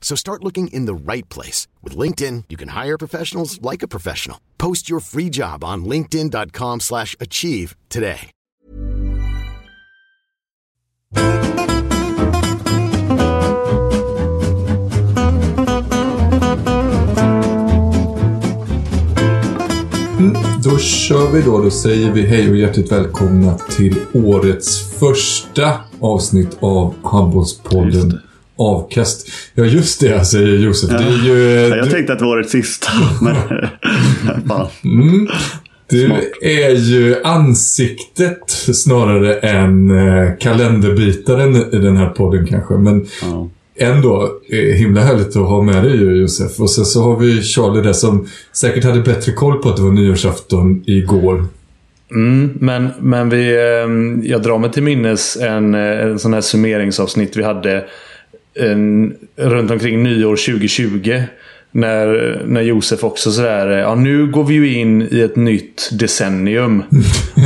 So start looking in the right place. With LinkedIn, you can hire professionals like a professional. Post your free job on linkedin.com slash achieve today. Mm, då kör vi då. Då säger vi hej och hjärtligt välkomna till årets första avsnitt av Handbollspodden Avkast. Ja, just det, säger Josef. Ja. Det är ju... Ja, jag du- tänkte att det var årets sista. Men, fan. Du Smart. är ju ansiktet snarare än eh, kalenderbitaren i den här podden kanske. Men Ja. ändå eh, himla härligt att ha med dig ju, Josef. Och sen så har vi Charlie där som säkert hade bättre koll på att det var nyårsafton igår. Mm, men, men vi, jag drar mig till minnes en, eh, en sån här summeringsavsnitt vi hade en, runt omkring nyår 2020. När, när Josef också sådär, ja nu går vi ju in i ett nytt decennium.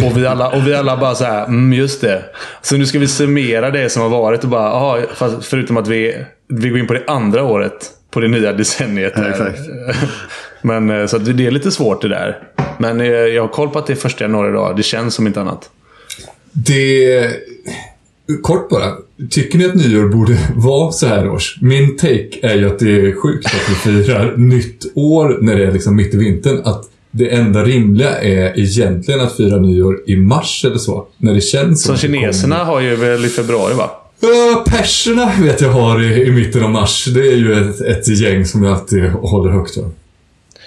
och, vi alla, och vi alla bara så här, mm, just det. Så nu ska vi summera det som har varit och bara, aha, förutom att vi, vi går in på det andra året på det nya decenniet. Ja, exakt. Men eh, så det är lite svårt det där. Men eh, jag har koll på att det är första januari idag. Det känns som inte annat. Det... Kort bara. Tycker ni att nyår borde vara så här års? Min take är ju att det är sjukt att vi firar nytt år när det är liksom mitt i vintern. Att det enda rimliga är egentligen att fira nyår i mars eller så. När det känns Som det kineserna har ju väl i februari va? Ja, perserna vet jag har i, i mitten av mars. Det är ju ett, ett gäng som jag alltid håller högt. Va? Jag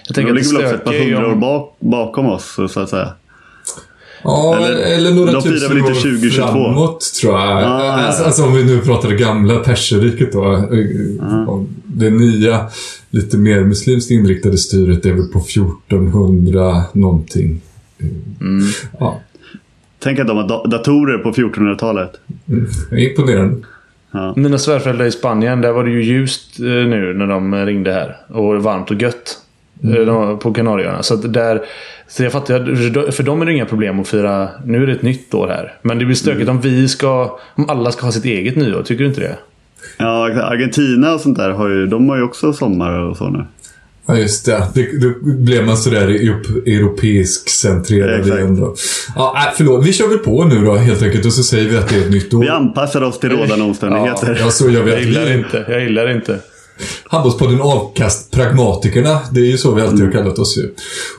De tänker att det ligger väl också ett par hundra år bak, bakom oss, så att säga. Ja, eller, Eller, några de tusen väl inte år 2022? framåt, tror jag. Ah. alltså, alltså om vi nu pratar det gamla perserriket då. Ah. Det nya, lite mer muslimskt inriktade styret är väl på 1400 någonting. Mm. Ja, Tänk att de har da- datorer på 1400-talet. imponerande. Mina svärföräldrar i Spanien, där var det ju ljust eh, nu när de ringde här. Och varmt och gött. Eh, De var på Kanarieöarna. Så, att där, så jag fattar, för dem är det inga problem att fira... Nu är det ett nytt år här. Men det blir stökigt om vi ska... Om alla ska ha sitt eget nyår. Tycker du inte det? Ja. Argentina och sånt där har ju, de har ju också sommar och så nu. Ja, just det. det då blev man sådär upp, europeisk centrerad Exakt. igen då. Ja, äh, förlåt. Vi kör väl på nu då helt enkelt och så säger vi att det är ett nytt år. Vi anpassar oss till rådande omständigheter. Ja, ja, så gör vi. Jag gillar vi inte. Jag gillar inte. Handbollspodden Avkast Pragmatikerna. Det är ju så vi alltid har kallat oss ju.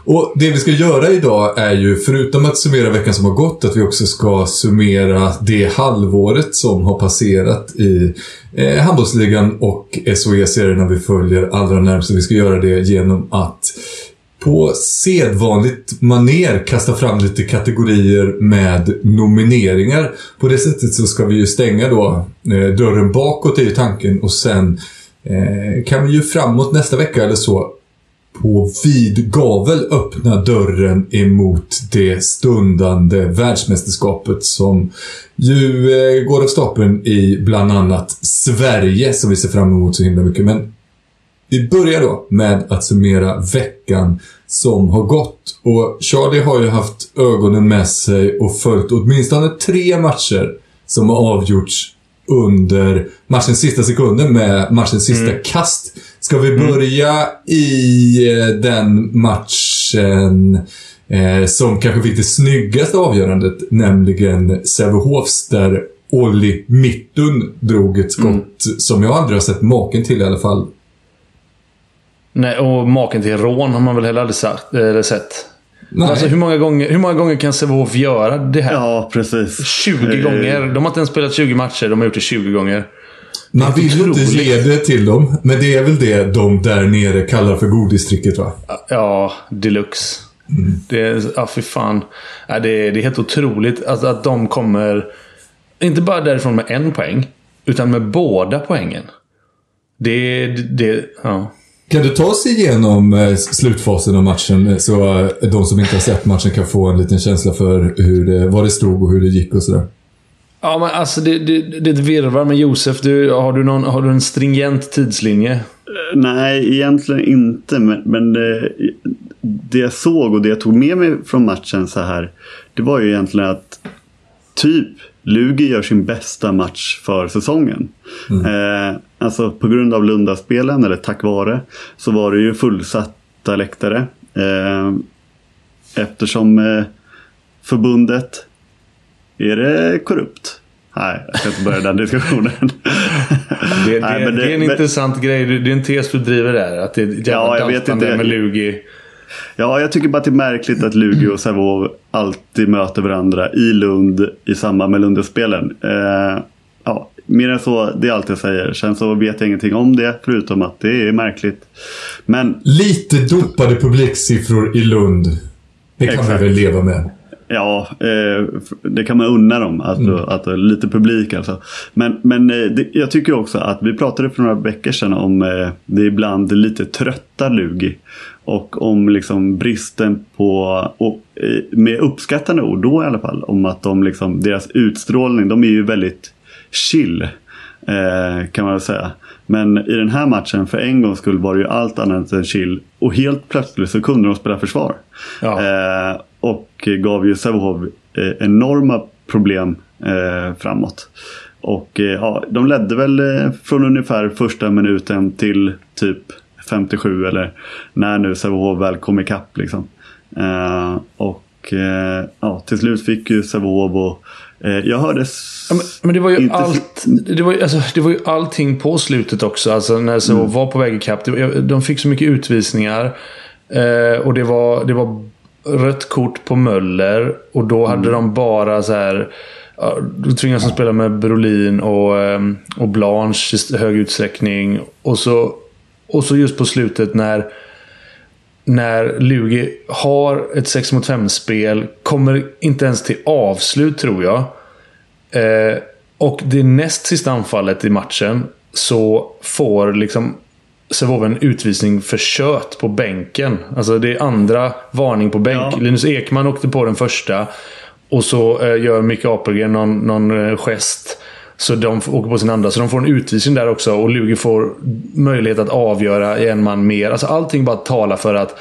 Och det vi ska göra idag är ju, förutom att summera veckan som har gått, att vi också ska summera det halvåret som har passerat i eh, handbollsligan och SOE-serierna vi följer allra närmst. Vi ska göra det genom att på sedvanligt maner kasta fram lite kategorier med nomineringar. På det sättet så ska vi ju stänga då eh, dörren bakåt är ju tanken och sen eh, kan vi ju framåt nästa vecka eller så på vid gavel öppna dörren emot det stundande världsmästerskapet som ju eh, går av stapeln i bland annat Sverige som vi ser fram emot så himla mycket. Men vi börjar då med att summera veckan som har gått. Och Charlie har ju haft ögonen med sig och följt åtminstone tre matcher som har avgjorts under matchens sista sekunder med matchens sista kast. Ska vi börja i eh, den matchen eh, som kanske fick det snyggaste avgörandet, nämligen Sävehofs där Olli Mittun drog ett skott som jag aldrig har sett maken till i alla fall. Nej, och maken till rån har man väl heller aldrig sagt, eller sett. Nej. Alltså, hur, många gånger, hur många gånger kan Sävehof göra det här? Ja, precis. 20 Eh, gånger. De har inte ens spelat 20 matcher, de har gjort det 20 gånger. Man vill ju inte ge det till dem, men det är väl det de där nere kallar för godistricket va? Ja, deluxe. Det är, ja fy fan. Ja, det, är, det är helt otroligt alltså, att de kommer, inte bara därifrån med en poäng, utan med båda poängen. Det, det, ja. Kan du ta oss igenom eh, slutfasen av matchen eh, så eh, de som inte har sett matchen kan få en liten känsla för hur det, vad det stod och hur det gick och sådär? Ja, men alltså det, det, det är ett virrvarr med Josef. Du, har, du någon, har du en stringent tidslinje? Nej, egentligen inte. Men, men det, det jag såg och det jag tog med mig från matchen så här. Det var ju egentligen att typ Lugi gör sin bästa match för säsongen. Eh, alltså på grund av Lundaspelen, eller tack vare, så var det ju fullsatta läktare. Eh, eftersom eh, förbundet, är det korrupt? Nej, jag ska inte börja den diskussionen. Det, det, Nej, men det, är en men- intressant grej. Det det är en tes du driver där. Att det är ett jävla Ja, jag vet inte. med Lugi. Ja, jag tycker bara att det är märkligt att Lugi och Sävehof alltid möter varandra i Lund i samband med Lundaspelen. Eh, ja, mer än så, det är allt jag säger. Sen så vet jag ingenting om det, förutom att det är märkligt. Men Lite dopade publiksiffror i Lund. Det kan Exakt. vi väl leva med. Ja, eh, det kan man unna dem. Att, att, att, lite publik alltså. Men, men eh, det, jag tycker också att vi pratade för några veckor sedan om eh, det ibland lite trötta Lugi. Och om liksom bristen på, och, eh, med uppskattande ord då i alla fall, om att de liksom, deras utstrålning, de är ju väldigt chill. Eh, kan man väl säga. Men i den här matchen för en gångs skull var det ju allt annat än chill. Och helt plötsligt så kunde de spela försvar. Ja. Eh, och gav ju Sävehof eh, enorma problem eh, framåt. Och eh, ja, de ledde väl från ungefär första minuten till typ 57 eller när nu Sävehof väl kom ikapp liksom. Och ja, till slut fick ju Sävehof och jag hörde... Ja, men, men det var ju inte- allt. Det var, ju- alltså, det var ju allting på slutet också. Alltså när så Mm. var på väg ikapp. De fick så mycket utvisningar. Och det var, det var rött kort på Möller. Och då hade Mm. de bara så här... Då tvingades de spela med Brolin och, ehm, och Blanche i hög utsträckning. Och så, och så just på slutet när när Lugi har ett 6 mot 5-spel, kommer inte ens till avslut tror jag. Eh, och det näst sista anfallet i matchen så får liksom Sävehof en utvisning för kött på bänken. Alltså det är andra varning på bänk. Ja. Linus Ekman åkte på den första. Och så eh, gör Micke Apelgren någon, någon eh, gest. Så de åker på sin andra. Så de får en utvisning där också. Och Lugi får möjlighet att avgöra i en man mer. Alltså allting bara talar för att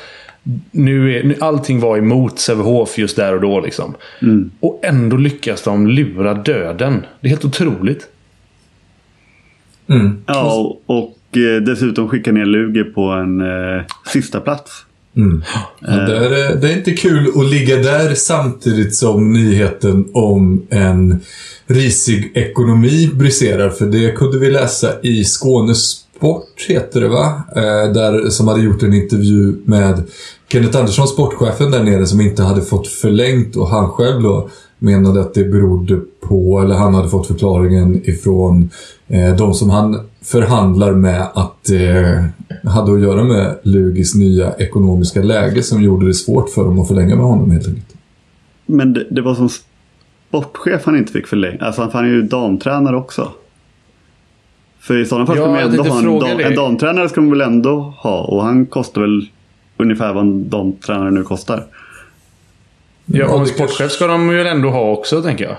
nu är, nu, allting var emot Sävehof just där och då. Liksom. Och ändå lyckas de lura döden. Det är helt otroligt. Mm. Ja, och, dessutom skicka ner Lugi på en eh, sista plats. Mm. Ja, det, är, det är inte kul att ligga där samtidigt som nyheten om en risig ekonomi briserar. För det kunde vi läsa i Skåne Sport, heter det va? Eh, där, som hade gjort en intervju med Kenneth Andersson, sportchefen där nere, som inte hade fått förlängt. Och han själv då menade att det berodde på, eller han hade fått förklaringen ifrån eh, de som han förhandlar med att eh, hade att göra med Lugis nya ekonomiska läge som gjorde det svårt för dem att förlänga med honom helt enkelt. Men det, det var som sportchef han inte fick förlänga. Alltså han är ju damtränare också. För i sådana fall Ja, ska man jag ändå ha en, dam, det. en damtränare ska man väl ändå ha. Och han kostar väl ungefär vad en damtränare nu kostar. Ja, och en det sportchef ska de ju ändå ha också, tänker jag.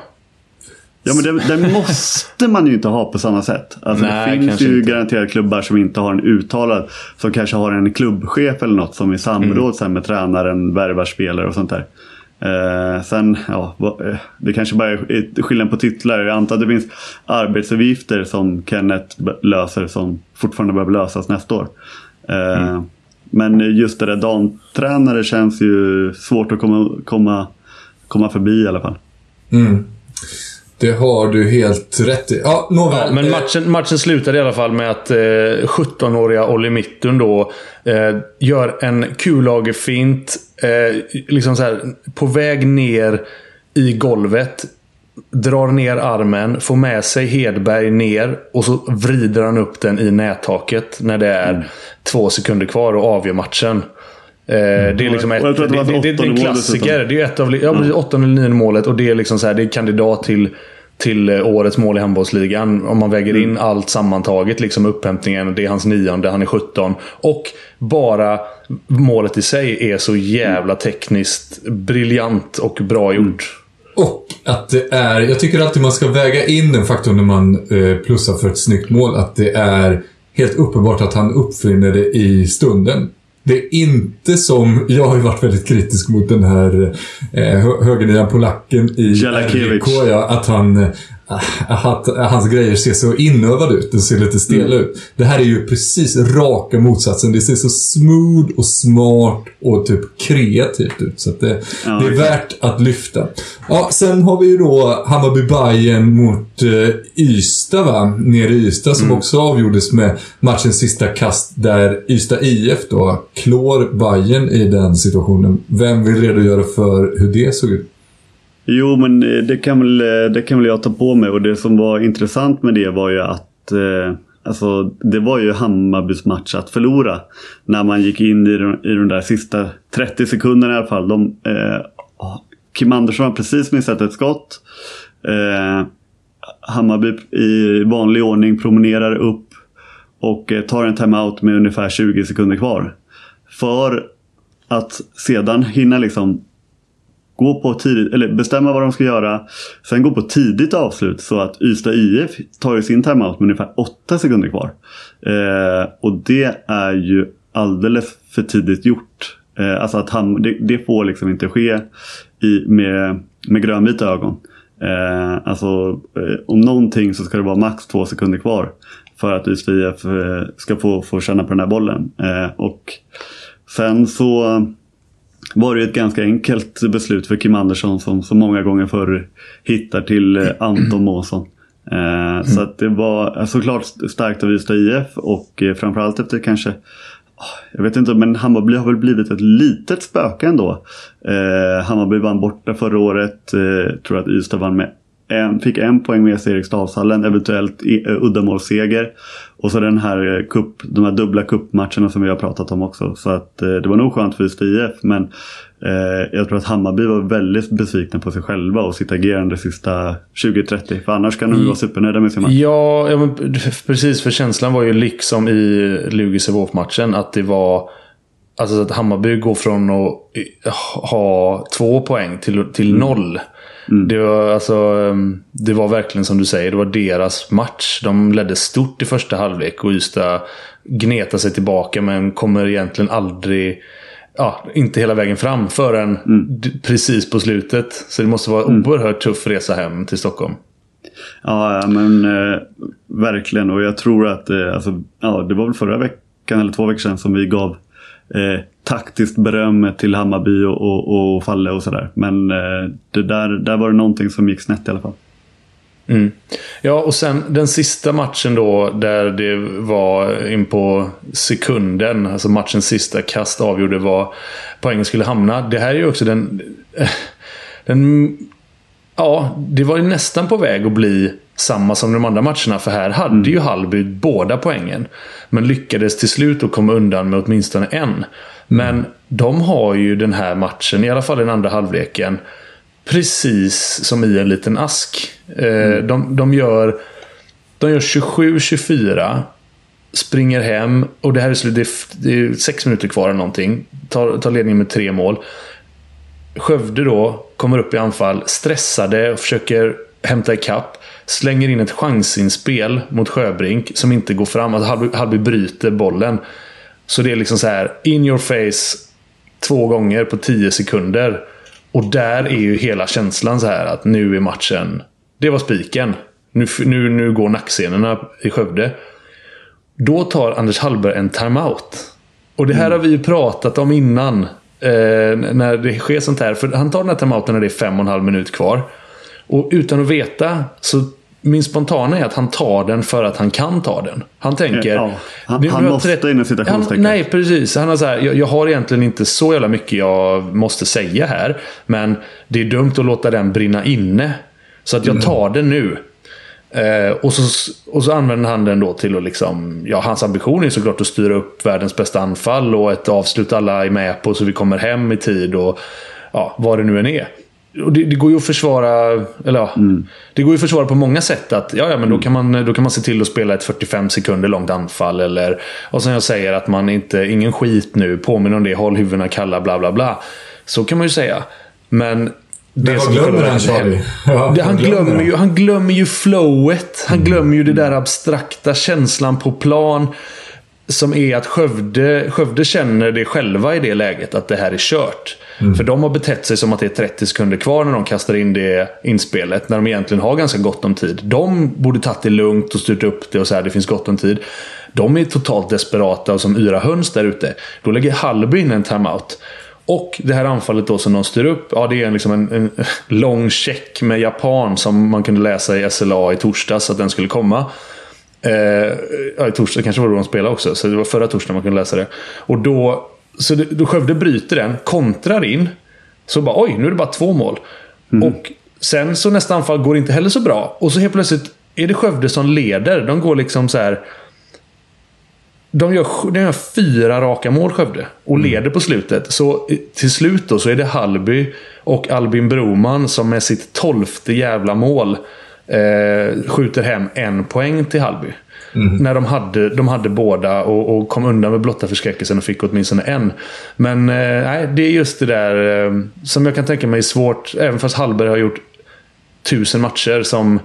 Ja men det, det måste man ju inte ha på samma sätt. Alltså, Nej, det finns ju inte. garanterat klubbar som inte har en uttalad. Som kanske har en klubbchef eller något som i samråd Mm. med tränaren värvar spelare och sånt där. Eh, sen, ja, eh, det kanske bara är skillnad på titlar. Jag antar att det finns arbetsuppgifter som Kenneth löser som fortfarande behöver lösas nästa år. Eh, Mm. Men just det där damtränare känns ju svårt att komma, komma, komma förbi i alla fall. Mm. Det har du helt rätt i. Ja, nåväl. Ja, men Eh, matchen, matchen slutade i alla fall med att eh, 17-åriga Olli Mittun då eh, gör en kullagerfint. Eh, liksom så här, på väg ner i golvet. Drar ner armen, får med sig Hedberg ner och så vrider han upp den i nättaket när det är två sekunder kvar och avgör matchen. Eh, Det är liksom ett, det det, det, det, är en klassiker. Det är ett av ja, precis, åttonde eller nionde målet och det är liksom så här, det är kandidat till till eh, årets mål i handbollsligan. Om man väger in allt sammantaget. Liksom upphämtningen, det är hans nionde, han är 17. Och bara målet i sig är så jävla tekniskt briljant och bra gjort. Och att det är, jag tycker alltid man ska väga in den faktorn när man eh, plussar för ett snyggt mål. Att det är helt uppenbart att han uppfinner det i stunden. Det är inte som, jag har ju varit väldigt kritisk mot den här eh, hö- högernian polacken i. RIK, ja, att han, att hans grejer ser så inövade ut. De ser lite stela Mm. ut. Det här är ju precis raka motsatsen. Det ser så smooth och smart och typ kreativt ut. Så det, Ja, det är exakt. värt att lyfta. Ja, sen har vi ju då hammarby Bayern mot eh, Ystad va? Nere i Ystad som också avgjordes med matchens sista kast där Ystad IF då klår Bayern i den situationen. Vem vill redogöra för hur det såg ut? Jo, men eh, det kan, väl, eh, det kan väl jag ta på mig. Och det som var intressant med det var ju att eh, alltså, det var ju Hammarbys match att förlora. När man gick in i de, i de där sista 30 sekunderna i alla fall. De, eh, Kim Andersson har precis missat ett skott. Eh, Hammarby i vanlig ordning promenerar upp och eh, tar en timeout med ungefär 20 sekunder kvar. För att sedan hinna liksom gå på tidigt, eller bestämma vad de ska göra. Sen gå på tidigt avslut så att Ystad IF tar ju sin timeout med ungefär 8 sekunder kvar. Eh, och det är ju alldeles för tidigt gjort. Eh, alltså att han, det, det får liksom inte ske i, med, med grönvita ögon. Eh, alltså eh, om någonting så ska det vara max två sekunder kvar. För att Ystad IF eh, ska få, få känna på den här bollen. Eh, och sen så var det ett ganska enkelt beslut för Kim Andersson som så många gånger förr hittar till eh, Anton Månsson. Eh, Så att det var eh, såklart starkt av Ystad IF och framförallt efter kanske ah, jag vet inte, men Hammarby har väl blivit ett litet spöke ändå. Eh, Hammarby vann borta förra året. Eh, tror att Ystad vann med en, fick en poäng med sig i Eriksdalshallen, eventuellt uddamålsseger. Och så den här eh, cup, de här dubbla cupmatcherna som vi har pratat om också. Så att eh, det var nog skönt för Ystad IF. Men eh, jag tror att Hammarby var väldigt besvikna på sig själva och sitt agerande sista 20-30. För annars kan de ju vara supernöjda med sin match. Ja, ja men precis. För känslan var ju liksom i Lugi matchen att det var... Alltså att Hammarby går från att ha två poäng till, till noll. Det, var, alltså, ehm, det var verkligen som du säger, det var deras match. De ledde stort i första halvlek och Ystad gnetar sig tillbaka men kommer egentligen aldrig... Ja, inte hela vägen fram förrän d- precis på slutet. Så det måste vara en oerhört tuff resa hem till Stockholm. Ja, ja, men eh, verkligen. Och jag tror att eh, alltså, ja, det var väl förra veckan eller två veckor sedan som vi gav eh, taktiskt beröm till Hammarby och, och, och Falle och sådär. Men eh, det där, där var det någonting som gick snett i alla fall. Mm. Ja, och sen den sista matchen då där det var in på sekunden. Alltså matchens sista kast avgjorde var poängen skulle hamna. Det här är ju också den... den ja, det var ju nästan på väg att bli samma som de andra matcherna. För här hade ju Hallby båda poängen. Men lyckades till slut att komma undan med åtminstone en. Men de har ju den här matchen, i alla fall den andra halvleken, precis som i en liten ask. Eh, de, de gör, de gör 27-24. Springer hem och det här är slut. Det är, det är sex minuter kvar eller någonting. Tar, tar ledningen med tre mål. Skövde då kommer upp i anfall, stressade och försöker hämta ikapp. Slänger in ett chansinspel mot Sjöbrink som inte går fram. Alltså Hallby, Hallby bryter bollen. Så det är liksom så här in your face två gånger på 10 sekunder. Och där är ju hela känslan så här att nu är matchen... Det var spiken. Nu, nu, nu går nackscenerna i Skövde. Då tar Anders Hallberg en timeout. Och det här har vi ju pratat om innan. Eh, när det sker sånt här. För han tar den här timeouten när det är fem och en halv minut kvar. Och utan att veta så min spontana är att han tar den för att han kan ta den. Han tänker... Ja, han- han måste tret- inom citationstecken. Han, nej, precis. Han har så här, jag, jag har egentligen inte så jävla mycket jag måste säga här. Men det är dumt att låta den brinna inne. Så att jag tar den nu. Eh, och, så, och så använder han den då till att liksom... Ja, hans ambition är såklart att styra upp världens bästa anfall och ett avslut alla är med på så vi kommer hem i tid och ja, vad det nu än är. Och det, det går ju att försvara, eller ja, det går ju att försvara på många sätt. Att, ja, ja, men då, kan man, då kan man se till att spela ett 45 sekunder långt anfall. Eller, och som jag säger, att man inte, ingen skit nu, påminn om det, håll huvudena kalla, bla bla bla. Så kan man ju säga. Men Men vad glömmer han, Charlie? Ja, det, han, glömmer ju, han glömmer ju flowet. Han glömmer ju det där abstrakta känslan på plan. Som är att Skövde, Skövde känner det själva i det läget, att det här är kört. För de har betett sig som att det är 30 sekunder kvar när de kastar in det inspelet. När de egentligen har ganska gott om tid. De borde tagit det lugnt och styrt upp det och så här, det finns gott om tid. De är totalt desperata och som yra höns där ute. Då lägger Hallby in en timeout. Och det här anfallet då som de styr upp, ja det är liksom en, en lång check med japan som man kunde läsa i SLA i torsdags att den skulle komma. Eh, ja, i torsdag kanske var det de spelade också, så det var förra torsdagen man kunde läsa det. Och då, så det, då Skövde bryter den, kontrar in. Så bara oj, nu är det bara två mål. Och sen så nästa anfall går inte heller så bra. Och så helt plötsligt är det Skövde som leder. De går liksom så här. De gör, de gör fyra raka mål Skövde och leder på slutet. Så till slut då så är det Hallby och Albin Broman som med sitt tolfte jävla mål eh, skjuter hem en poäng till Hallby. När de hade, de hade båda och, och kom undan med blotta förskräckelsen och fick åtminstone en. Men eh, det är just det där eh, som jag kan tänka mig är svårt, även fast Hallberg har gjort tusen matcher som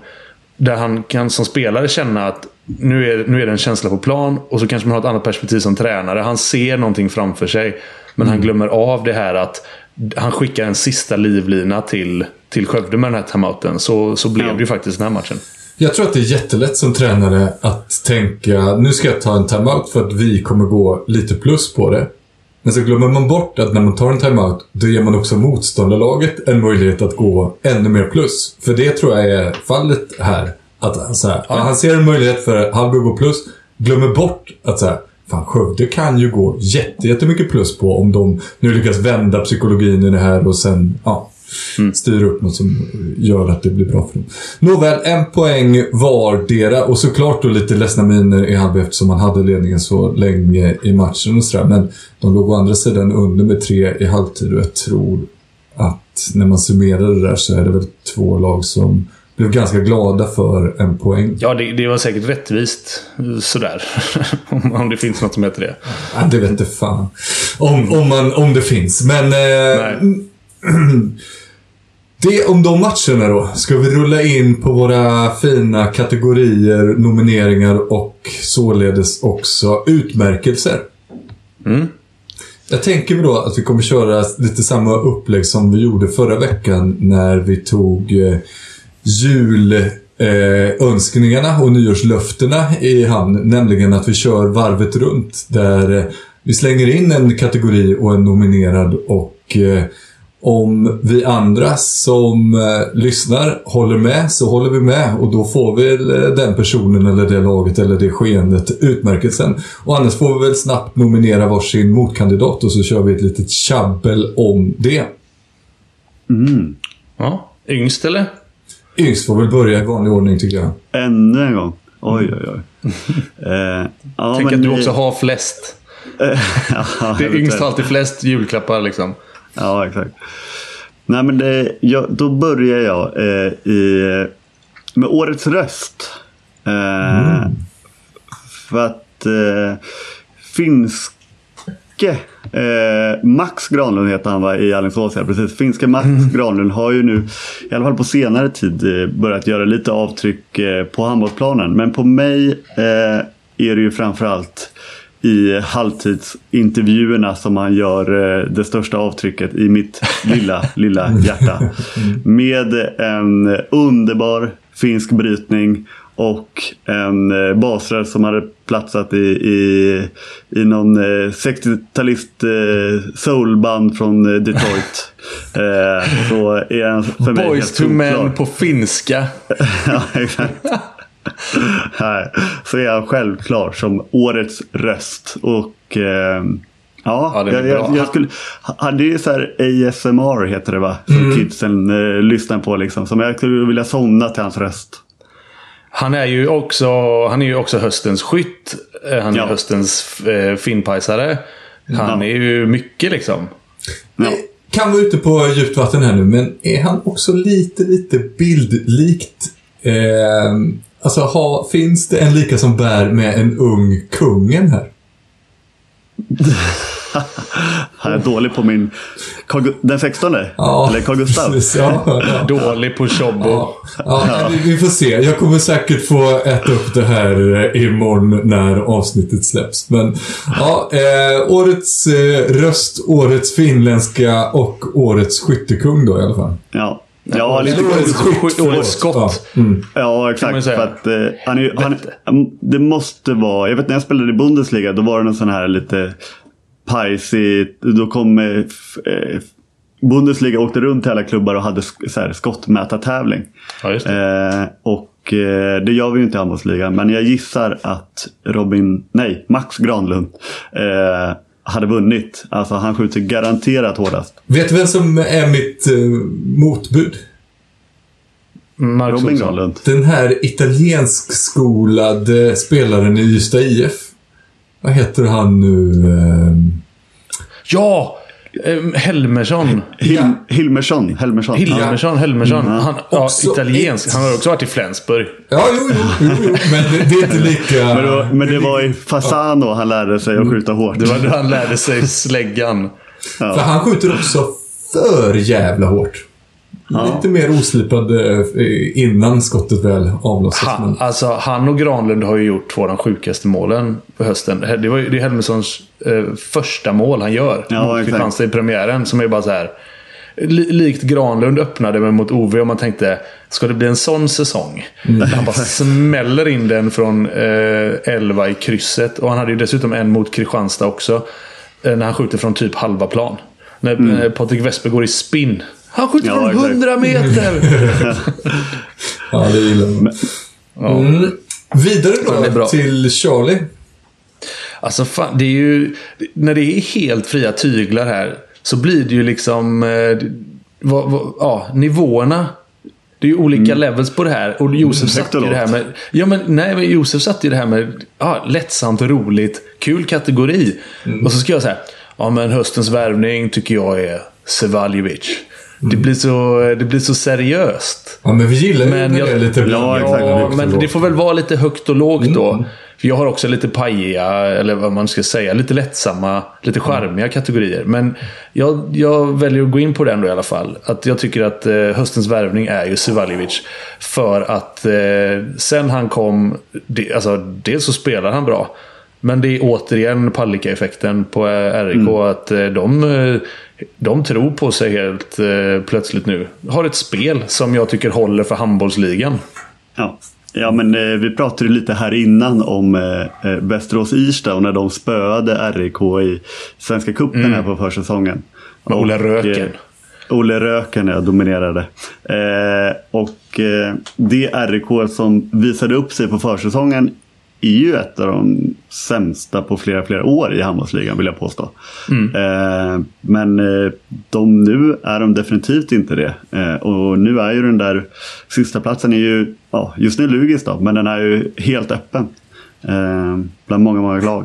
där han kan som spelare känna att nu är, nu är det en känsla på plan och så kanske man har ett annat perspektiv som tränare. Han ser någonting framför sig. Men han glömmer av det här att han skickar en sista livlina till, till Skövde med den här timeouten. Så, så blev det ju faktiskt den här matchen. Jag tror att det är jättelätt som tränare att tänka nu ska jag ta en timeout för att vi kommer gå lite plus på det. Men så glömmer man bort att när man tar en timeout, då ger man också motståndarlaget en möjlighet att gå ännu mer plus. För det tror jag är fallet här. Att så här, han ser en möjlighet för Hallby att gå plus, glömmer bort att så här, fan Skövde kan ju gå jätte, jättemycket plus på om de nu lyckas vända psykologin i det här och sen, ja, styr upp något som gör att det blir bra för dem. Nåväl, en poäng vardera och såklart då lite ledsna miner i Hallby eftersom man hade ledningen så länge i matchen och sådär. Men de låg å andra sidan under med tre i halvtid och jag tror att när man summerar det där så är det väl två lag som blev ganska glada för en poäng. Ja, det, det var säkert rättvist. Sådär. om, om det finns något som heter det. Ja, det vet inte fan. Om, om, man, om det finns. Men... Eh. det om de matcherna då. Ska vi rulla in på våra fina kategorier, nomineringar och således också utmärkelser. Jag tänker då att vi kommer köra lite samma upplägg som vi gjorde förra veckan när vi tog eh, julönskningarna och nyårslöftena i hamn. Nämligen att vi kör varvet runt där eh, vi slänger in en kategori och en nominerad och eh, om vi andra som eh, lyssnar håller med så håller vi med och då får vi eh, den personen eller det laget eller det skeendet utmärkelsen. Och annars får vi väl snabbt nominera varsin motkandidat och så kör vi ett litet tjabbel om det. Ja. Yngst eller? Yngst får väl börja i vanlig ordning tycker jag. Ännu en gång. Oj, oj, oj. Eh, ja, Tänk men att du också har flest. Det är yngst har alltid flest julklappar liksom. Ja, exakt. Nej, men det, jag, då börjar jag eh, i, med årets röst. Eh, För att eh, finske eh, Max Granlund heter han va, i Alingsås. Precis. Finske Max Granlund har ju nu, i alla fall på senare tid, eh, börjat göra lite avtryck eh, på handbollsplanen. Men på mig eh, är det ju framförallt i halvtidsintervjuerna som han gör eh, det största avtrycket i mitt lilla, lilla hjärta. Med en underbar finsk brytning Och en eh, basare som hade platsat i, i, i någon eh, 60-talist eh, soulband från eh, Detroit. eh, så är han för mig Boys to men på finska. ja, exakt. Nej, så är han självklar som årets röst. Och eh, ja, Ja, jag, jag skulle... Han det är ju så här ASMR heter det va? Som Mm. kidsen eh, lyssnar på liksom. Som jag skulle vilja somna till hans röst. Han är ju också, han är ju också höstens skytt. Eh, Han är Ja. höstens eh, finpajsare. Han Ja. är ju mycket liksom. Ja. Kan vara ute på djupt vatten här nu, men är han också lite, lite bildlikt? Eh, alltså, ha, finns det en lika som bär med en ung kungen här? Han är dålig på min... Carl- Den 16? Eller Carl Gustaf? precis, ja, ja. Dålig på tjobbo. Ja, ja, vi- vi får se. Jag kommer säkert få äta upp det här eh, imorgon när avsnittet släpps. Men ja, eh, årets eh, röst, årets finländska och årets skyttekung då i alla fall. Ja. Ja, lite Årets skott. Ja, mm. Ja, exakt. För att, eh, han är, ju- han, mm, det måste vara... Jag vet när jag spelade i Bundesliga, då var det en sån här lite pajsig... Då kom... Eh, f- eh, Bundesliga åkte runt till alla klubbar och hade så här, skottmätartävling. Ja, just det. Eh, och eh, det gör vi ju inte i handbollsligan. Men jag gissar att Robin, nej, Max Granlund eh, hade vunnit. Alltså han skjuter garanterat hårdast. Vet du vem som är mitt eh, motbud? Marcus Robin Olsson. Granlund. Den här italienskskolade spelaren i Ystad IF. Vad heter han nu? ehm? Ja! Eh, Helmersson. Hil, Hilmersson. Helmersson. Hilmersson, Helmersson. Han, ja, Också italiensk. Han har också varit i Flensburg. Ja, jo, jo, jo, jo. Men det, det är inte lika... Men, då, men det var i Fasano han lärde sig att skjuta hårt. Det var då han lärde sig släggan. För han skjuter också för jävla hårt. Lite mer oslipad eh, innan skottet väl avlossas. Han, men- alltså, han och Granlund har ju gjort två av de sjukaste målen på hösten. Det var ju det är Helmerssons eh, första mål han gör Ja, mot. Kristianstad i premiären. Som är bara så här. Li, likt Granlund öppnade men mot Ove och man tänkte, ska det bli en sån säsong? Där han bara smäller in den från eh, 11 i krysset. Och han hade ju dessutom en mot Kristianstad också. Eh, när han skjuter från typ halva plan. När eh, Patrik Westberg går i spinn. Han skjuter Ja, från exakt. 100 meter! Ja, det gillar man. Mm. Vidare då bra. till Charlie. Alltså fan, det är ju... När det är helt fria tyglar här så blir det ju liksom... Eh, vad, vad, ja, nivåerna. Det är ju olika levels på det här. Och Josef Mm, satte och ju det här med... Ja, men, nej, men Josef satte ju det här med ja, lättsamt och roligt. Kul kategori. Mm. Och så ska jag säga... Ja, men höstens värvning tycker jag är Sevaljevic. Mm. Det, blir så, det blir så seriöst. Ja, men vi gillar ju Men när jag- det är lite Ja, högt Ja, och men det får väl vara lite högt och lågt Mm. då. För jag har också lite pajiga, eller vad man ska säga, lite lättsamma, lite charmiga kategorier. Men jag, jag väljer att gå in på den då i alla fall. Att jag tycker att eh, höstens värvning är ju Suvaljevic. För att eh, sen han kom, det, alltså dels så spelar han bra. Men det är återigen Palicka-effekten på RIK. Att eh, de, eh, de tror på sig helt eh, plötsligt nu. Har ett spel som jag tycker håller för handbollsligan. Ja. Ja men eh, vi pratade ju lite här innan om eh, Västerås-Irsta och när de spöade RIK i Svenska cupen här på försäsongen. Med Olle Röken. eh, Olle Röken ja, dominerade. Eh, och det RIK som visade upp sig på försäsongen är ju ett av de sämsta på flera, flera år i handbollsligan vill jag påstå. Eh, men eh, de, nu är de definitivt inte det. Eh, och nu är ju den där sista platsen är ju, ja, just nu Lugis då, men den är ju helt öppen. Eh, bland många, många lag.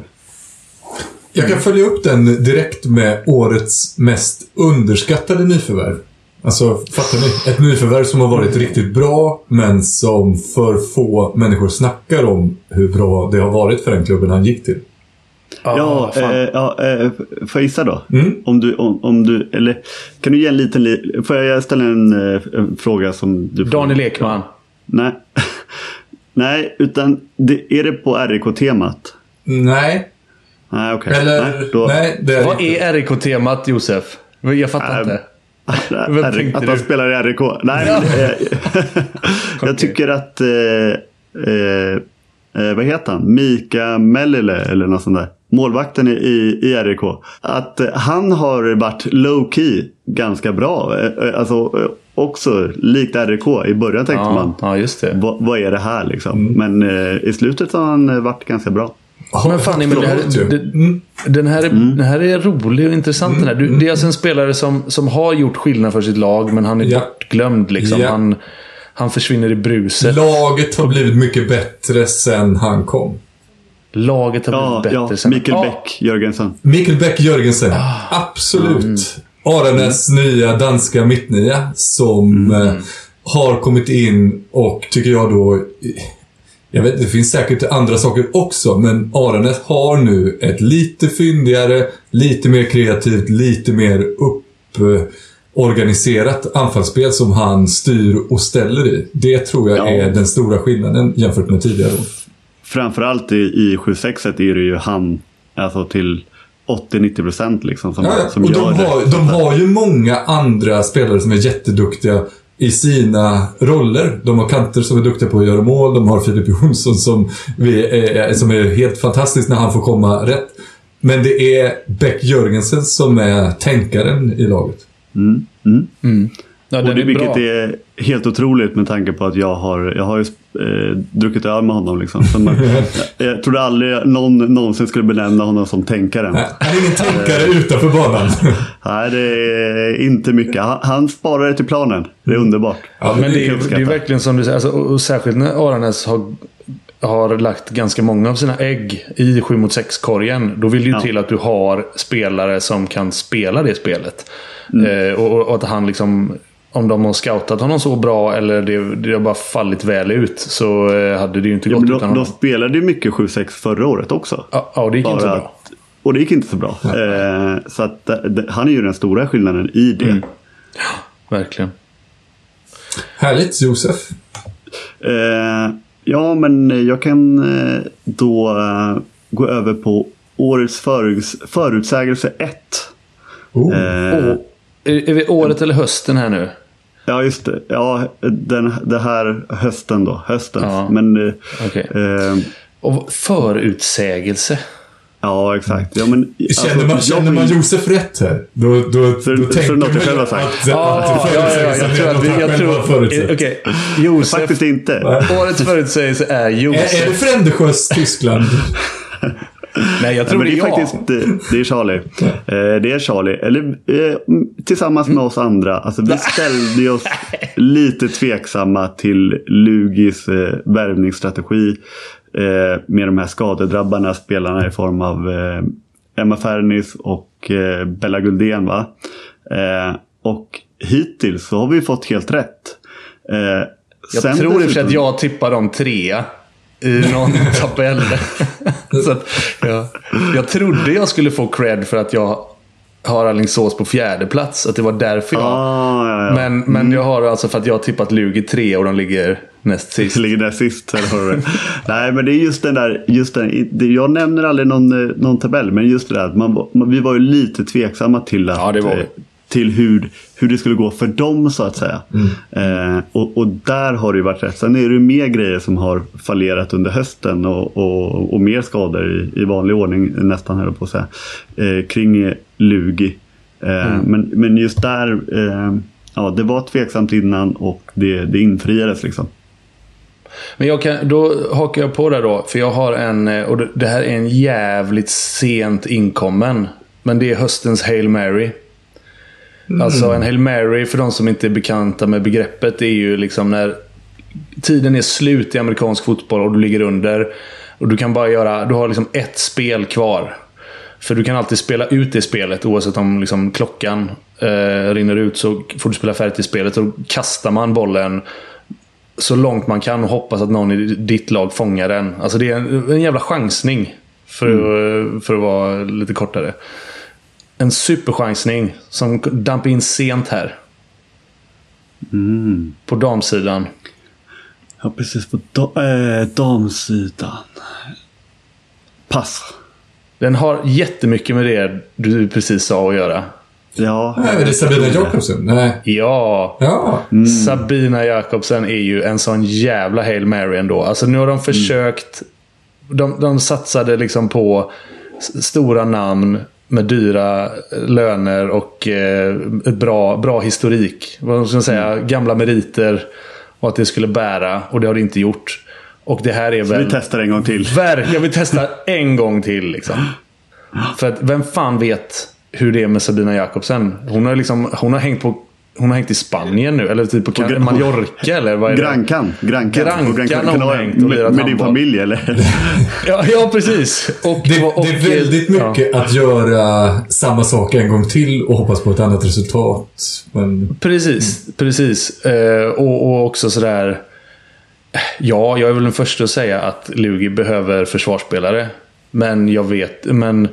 Jag kan följa upp den direkt med årets mest underskattade nyförvärv. Alltså, fattar ni? Ett nyförvärv som har varit riktigt bra, men som för få människor snackar om hur bra det har varit för den klubben han gick till. Ja, fan. eh, ja eh, får jag gissa då? Mm. Om du, om, om du, eller kan du ge en liten, li- får jag ställa en, eh, en fråga som du får? Daniel Ekman. Nej. Nej, utan det, är det på RIK-temat? Nej. Nej, okej. Eller... Nej, då, Nej, det är Vad inte. är RIK-temat Josef? Jag fattar Nej, inte. Tänkte att han spelar i RIK. Nej, men, eh, jag tycker att eh, eh, eh, vad heter han? Mika Mellile eller något sånt där. Målvakten i, i, RIK. Att eh, han har varit low key ganska bra. Alltså också likt RIK. I början tänkte Ja, man. ja, just det. "Va- Vad är det här liksom? Men eh, i slutet har han varit ganska bra. Men fan, men det här, det, Mm. den, här är, den här är rolig och intressant. Den här. Du, det är alltså en spelare som, som har gjort skillnad för sitt lag, men han är Ja. bortglömd. Liksom. Ja. Han, han försvinner i bruset. Laget har blivit mycket bättre sen han kom. Laget har Ja, blivit bättre ja sen. Mikael Bäck Jörgensen. Mikael Bäck Jörgensen. Ah. Absolut. Mm. Aranäs nya danska mittnia som Mm. eh, har kommit in och tycker jag då... Jag vet, det finns säkert andra saker också, men Aranäs har nu ett lite fyndigare, lite mer kreativt, lite mer upporganiserat anfallsspel som han styr och ställer i. Det tror jag Ja. är den stora skillnaden jämfört med tidigare år. Framförallt i, i 7-6 är det ju han alltså till 80-90 procent liksom, som, Ja, som och de gör har, det. de har ju många andra spelare som är jätteduktiga i sina roller. De har kanter som är duktiga på att göra mål. De har Filip Jonsson som, vi är, som är helt fantastisk när han får komma rätt. Men det är Beck Jörgensen som är tänkaren i laget. Ja, Och det, är vilket bra. är helt otroligt med tanke på att jag har, jag har ju eh, druckit öl med honom. Liksom. Så man, jag, jag trodde aldrig någon någonsin skulle benämna honom som tänkaren. Nej, Han är ingen tänkare utanför banan. Nej, det är inte mycket. Han, han sparar det till planen. Det är underbart. Ja, Men det är, det är verkligen som du säger, alltså, och och särskilt när Aranäs har, har lagt ganska många av sina ägg i 7 mot 6-korgen. Då vill det ju Ja. till att du har spelare som kan spela det spelet. Mm. Eh, och, och att han liksom, om de har scoutat honom så bra eller det, det har bara fallit väl ut så eh, hade det ju inte Ja, gått utan de, de honom. spelade ju mycket 7-6 förra året också. Ja, ja, det gick inte så Bara bra. att- Och det gick inte så bra. Eh, så att, eh, han är ju den stora skillnaden i det. Mm. Verkligen. Härligt, Josef. Eh, ja, men jag kan eh, då eh, gå över på årets föruts förutsägelse 1. Oh. Eh, Åh, är, är vi året eller hösten här nu? Ja, just det. Ja, den, det här hösten då. Höstens. Ja. Men, eh, Okej. eh, Och förutsägelse. ja, exakt. Ja, men, Känner man, alltså, känner man Josef rätt här? Då, då, då så tänker något du man själv har sagt. att- Ja, att ja, ja, jag tror att vi... Jag tror, förutsägelsen Okej, Josef. Faktiskt inte. Årets förutsägelse är Är, är det Josef. Frändersjös Tyskland? Nej, jag Nej, tror men det är jag. faktiskt det, det är Charlie. Eh, det är Charlie. Eller eh, tillsammans Mm. med oss andra. Alltså, vi ställde ju oss lite tveksamma till Lugis eh, värvningsstrategi. Med de här skadedrabbarna spelarna i form av Emma Fernis och Bella Guldén. Va? Och hittills så har vi fått helt rätt. Jag sen tror i och för sig att jag tippar dem trea. I någon tabell. Så att, ja. Jag trodde jag skulle få cred för att jag har Alingsås på fjärde plats. Att det var därför jag... Ah, ja, ja. Men, men jag har alltså för att jag har tippat Lugi tre och de ligger näst sist. ligger där sist. Det. Nej, men det är just den där. Just den, det- jag nämner aldrig någon, eh, någon tabell, men just det där att man, var- man, vi var ju lite tveksamma till, att, Ja, till hur, hur det skulle gå för dem så att säga. Mm. Eh, och, och där har det ju varit rätt. Sen är det ju mer grejer som har fallerat under hösten och, och, och mer skador i, i vanlig ordning nästan jag på att säga. Eh, kring Lugi. Eh, Mm. men, men just där, eh, ja det var tveksamt innan och det, det infriades liksom. Men jag kan, då hakar jag på det då. För jag har en, eh, och det här är en jävligt sent inkommen. Men det är höstens Hail Mary. Alltså en Hail Mary, för de som inte är bekanta med begreppet, är ju liksom när tiden är slut i amerikansk fotboll och du ligger under. Och du kan bara göra, du har liksom ett spel kvar. För du kan alltid spela ut det spelet oavsett om liksom klockan eh, rinner ut så får du spela färdigt i spelet. Och då kastar man bollen så långt man kan och hoppas att någon i ditt lag fångar den. Alltså det är en, en jävla chansning. För, att, för att vara lite kortare. En superchansning som damp in sent här. På damsidan. Ja, precis. På da, eh, damsidan. Pass. Den har jättemycket med det du precis sa att göra. Ja, Nej, är det Sabina Jakobsen? Nej. Ja. Ja. Sabina Jakobsen är ju en sån jävla Hail Mary ändå. Alltså nu har de försökt. De, de satsade liksom på stora namn med dyra löner och eh, bra, bra historik. Vad ska man säga? Gamla meriter. Och att det skulle bära. Och det har det inte gjort. Och det här är vi väl... testar en gång till. Verkligen, jag vill testa en gång till liksom. För att vem fan vet hur det är med Sabina Jakobsen? Hon har, liksom, hon har hängt på hon har hängt i Spanien nu, eller typ på Gra- Mallorca eller vad är det? Grankan. Grankan. Grankan På Gran har hon hängt och lirat Med, med din familj eller? Ja, ja precis. Och, Det, och, det är väldigt mycket att göra samma sak en gång till och hoppas på ett annat resultat. Men Precis, precis. Eh, och, och också sådär... Ja, jag är väl den första att säga att Lugi behöver försvarsspelare. Men jag vet, men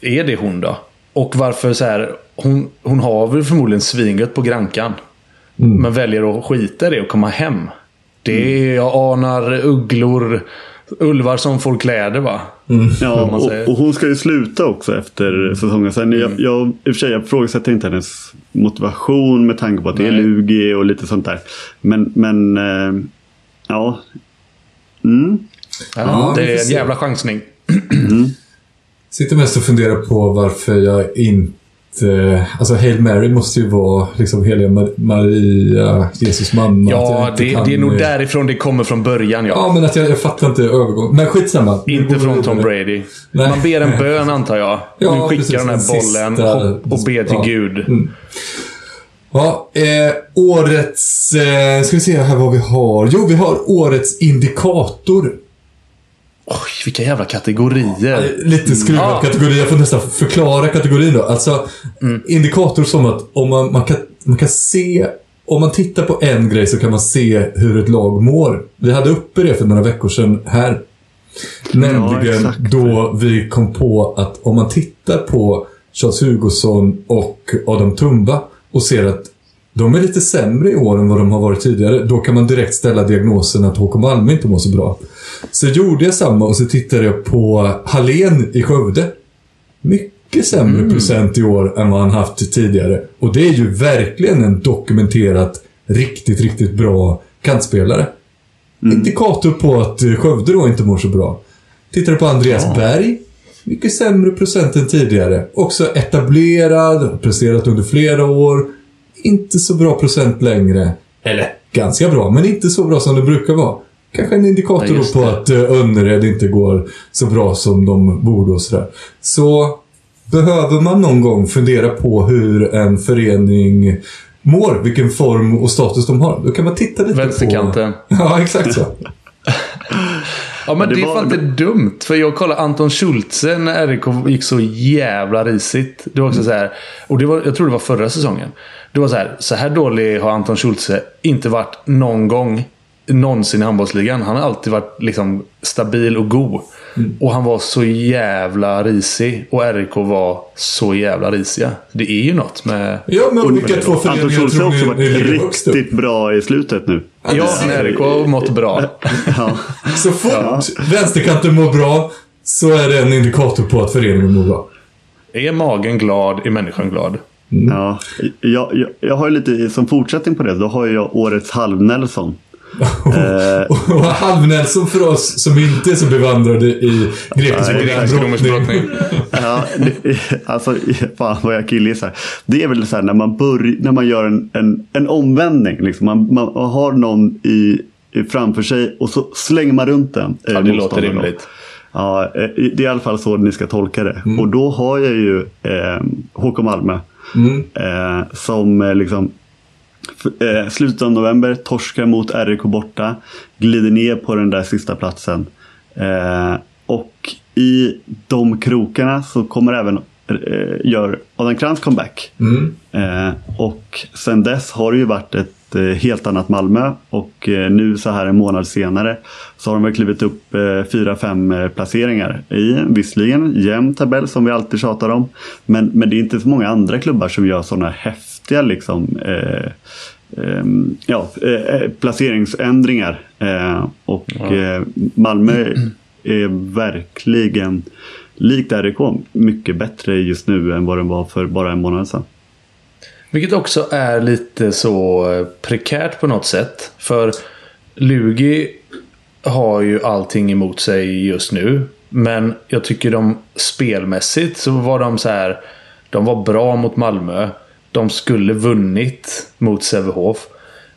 är det hon då? Och varför så här, hon, hon har väl förmodligen svinget på Grankan. Men väljer att skita i det och komma hem. Det är, jag anar ugglor, ulvar som får kläder va? Ja, man säger. och, och hon ska ju sluta också efter säsongen. Sen jag, jag, I och för sig, jag ifrågasätter inte hennes motivation med tanke på att det är Nej. Lugi och lite sånt där. Men, men eh, ja. Mm. Ja, Ja, det är en jävla chansning. Sitter mest och funderar på varför jag inte... Alltså Hail Mary måste ju vara liksom heliga Ma- Maria, Jesus mamma. Ja, det, det är nog därifrån det kommer från början. Ja. Ja, men att jag, jag fattar inte övergången. Men skitsamma. Inte från. Tom Brady. Nej. Man ber en bön antar jag. Ja, Man skickar precis, den här en bollen sista- och, ber till ja. Gud. Ja, eh, årets... Eh, ska vi se här vad vi har. Jo, vi har årets indikator. Oj, vilka jävla kategorier. Lite skruvad Ah. kategori. Jag får nästan förklara kategorin då. Alltså, indikator som att om man, man, kan, man kan se... Om man tittar på en grej så kan man se hur ett lag mår. Vi hade uppe det för några veckor sedan här. Nämligen exakt. då vi kom på att om man tittar på Charles Hugosson och Adam Tumba och ser att de är lite sämre i år än vad de har varit tidigare. Då kan man direkt ställa diagnosen att HK Malmö inte mår så bra. Så gjorde jag samma och så tittade jag på Hallén i Skövde. Mycket sämre procent i år än vad han haft tidigare. Och det är ju verkligen en dokumenterat riktigt, riktigt bra kantspelare. Indikator på att Skövde då inte mår så bra. Tittar du på Andreas Berg. Mycket sämre procent än tidigare. Också etablerad, presterat under flera år. Inte så bra procent längre. Eller ganska bra, men inte så bra som det brukar vara. Kanske en indikator Ja, på att uh, Önnered inte går så bra som de borde och sådär. Så behöver man någon gång fundera på hur en förening mår, vilken form och status de har. Då kan man titta lite Vänsterkanten. på... Ja, exakt så. Ja, men det det är var- fan inte dumt. För jag kollade Anton Schultze när RIK gick så jävla risigt. Det var också så här. Och det var, jag tror det var förra säsongen. Det var så här. Så här dålig har Anton Schultze inte varit någon gång. Någonsin i handbollsligan. Han har alltid varit liksom stabil och god. Och han var så jävla risig. Och RIK var så jävla risiga. Det är ju något med... Ja, men vilka två Anton föreningar tror har också ni, varit ni riktigt bra i slutet nu. Ja, men RIK har mått bra. Ja. Så fort vänsterkanten mår bra så är det en indikator på att föreningen mår bra. Är magen glad är människan glad. Ja, jag, jag, jag har ju lite som fortsättning på det. Då har jag årets halv-Nelson. Eh, Och halv-Nelson för oss som inte är så bevandrade i grekisk brottning. Ja, det, alltså fan vad jag killgissar. Det är väl så här när man, börj, när man gör en, en, en omvändning. Liksom. Man, man har någon i, i framför sig och så slänger man runt den. eh, Ja, det låter då. rimligt. Ja, eh, det är i alla fall så ni ska tolka det. Och då har jag ju eh, HK Malmö. Eh, som eh, liksom eh, slutet av november torskar mot RIK borta. Glider ner på den där sista platsen. Eh, och i de krokarna så kommer även eh, gör Adam Krantz comeback. Eh, och sen dess har det ju varit ett eh, helt annat Malmö och eh, nu så här en månad senare så har de väl klivit upp eh, fyra, fem placeringar i visserligen jämn tabell som vi alltid tjatar om. Men, men det är inte så många andra klubbar som gör sådana häftiga liksom eh, ehm, ja, eh, eh, placeringsändringar. Eh, och eh, Malmö är verkligen likt RIK mycket bättre just nu än vad den var för bara en månad sedan. Vilket också är lite så eh, prekärt på något sätt. För Lugi har ju allting emot sig just nu. Men jag tycker de spelmässigt så var de så här. De var bra mot Malmö. De skulle vunnit mot Sävehof.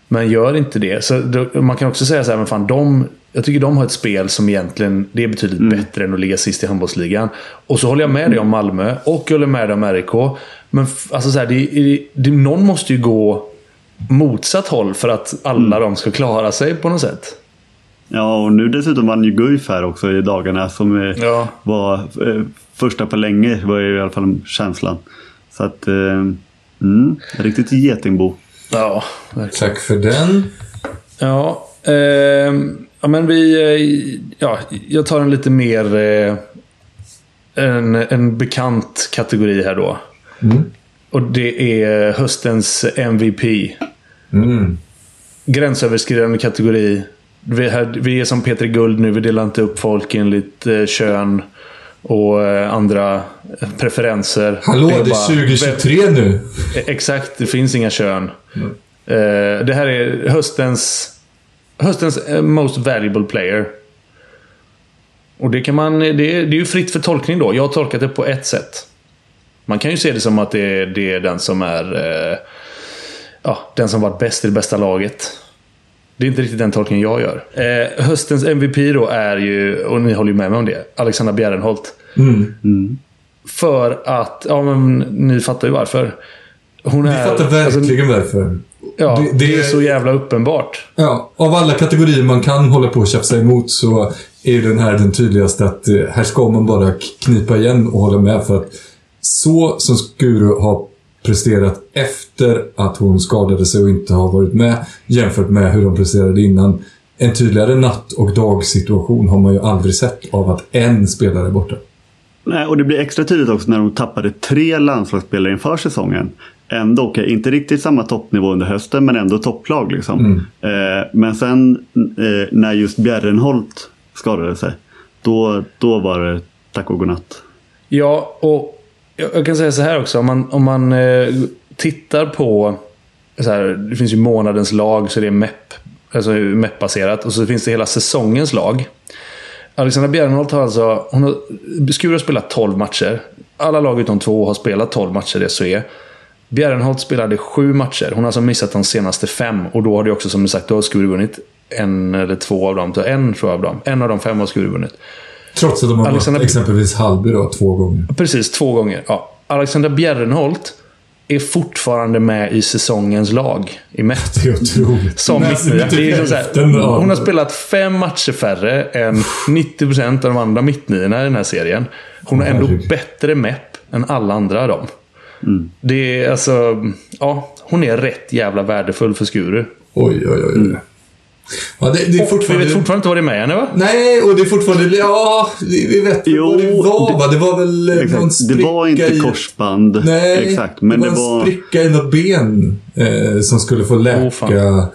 Men gör inte det. Så då, man kan också säga så här, men fan de... Jag tycker de har ett spel som egentligen det är betydligt Mm. bättre än att ligga sist i handbollsligan. Och så håller jag med dig om Malmö och jag håller med dig om RIK. Men alltså så här, det, det, det, någon måste ju gå motsatt håll för att alla Mm. de ska klara sig på något sätt. Ja, och nu dessutom vann ju Guif här också i dagarna som eh, Ja. var eh, första på länge var i alla fall känslan. Så att, eh, mm, riktigt getingbo. Ja, verkligen. Tack för den. Ja, ehm, ja men vi... eh, Ja, jag tar en lite mer... Eh, en, en bekant kategori här då. Och det är höstens MVP. Mm. Gränsöverskridande kategori. Vi, här, vi är som Peter Guld nu. Vi delar inte upp folk enligt eh, kön och eh, andra preferenser. Hallå, det är, bara- 2023 nu. Eh, Exakt, det finns inga kön. Eh, det här är höstens, höstens most valuable player. Och det kan man... Det är, det är ju fritt för tolkning då. Jag har tolkat det på ett sätt. Man kan ju se det som att det är, det är den som är... Ja, den som varit bäst i det bästa laget. Det är inte riktigt den tolkningen jag gör. Eh, höstens MVP då är ju, och ni håller ju med mig om det, Alexandra Bjärrenholt. För att, ja men ni fattar ju varför. Hon Vi är, fattar verkligen varför. ja, Det- det, det är så jävla uppenbart. Ja, av alla kategorier man kan hålla på och tjafsa emot så är den här den tydligaste att eh, här ska man bara knipa igen och hålla med för att så som Skuru har presterat efter att hon skadade sig och inte har varit med jämfört med hur de presterade innan. En tydligare natt och dagsituation har man ju aldrig sett av att en spelare är borta. Nej, och det blir extra tydligt också när de tappade tre landslagsspelare inför säsongen. Ändå, okej, inte riktigt samma toppnivå under hösten men ändå topplag. Liksom. Eh, men sen eh, när just Bjärrenholt skadade sig. Då, då var det tack och godnatt. Ja, och jag jag kan säga så här också. Om man, om man eh, tittar på... Så här, det finns ju månadens lag, så det är MEP. Alltså MEP-baserat. Och så finns det hela säsongens lag. Alexandra Bjärrenholt har alltså... Hon har, Skuru har spelat 12 matcher. Alla lag utom två har spelat 12 matcher i SHE. Bjärrenholt spelade sju matcher. Hon har alltså missat de senaste fem. Och då har det också, som sagt, då har Skuru vunnit en eller två av dem. Så En tror jag av dem. En av de fem har Skuru vunnit. Trots att de har Alexander- mött exempelvis Hallby då, två gånger. Precis, två gånger. Ja. Alexandra Bjärrenholt är fortfarande med i säsongens lag i Met. Det är otroligt. Som mittnia. liksom hon har spelat fem matcher färre än 90% av de andra mittniorna i den här serien. Hon har ändå bättre MEP än alla andra av dem. Det är alltså... Ja, hon är rätt jävla värdefull för Skuru. Oj, oj, oj. oj. Ja, det, det är Vi fortfarande... vet fortfarande inte vad det är med henne va? Nej, och det är fortfarande... Ja, vi vet Jo, vad det var va? Det var väl eh, någon Exakt. spricka Det var inte i... korsband. Nej, Exakt. Men det det var en var... spricka i något ben eh, som skulle få läka fan.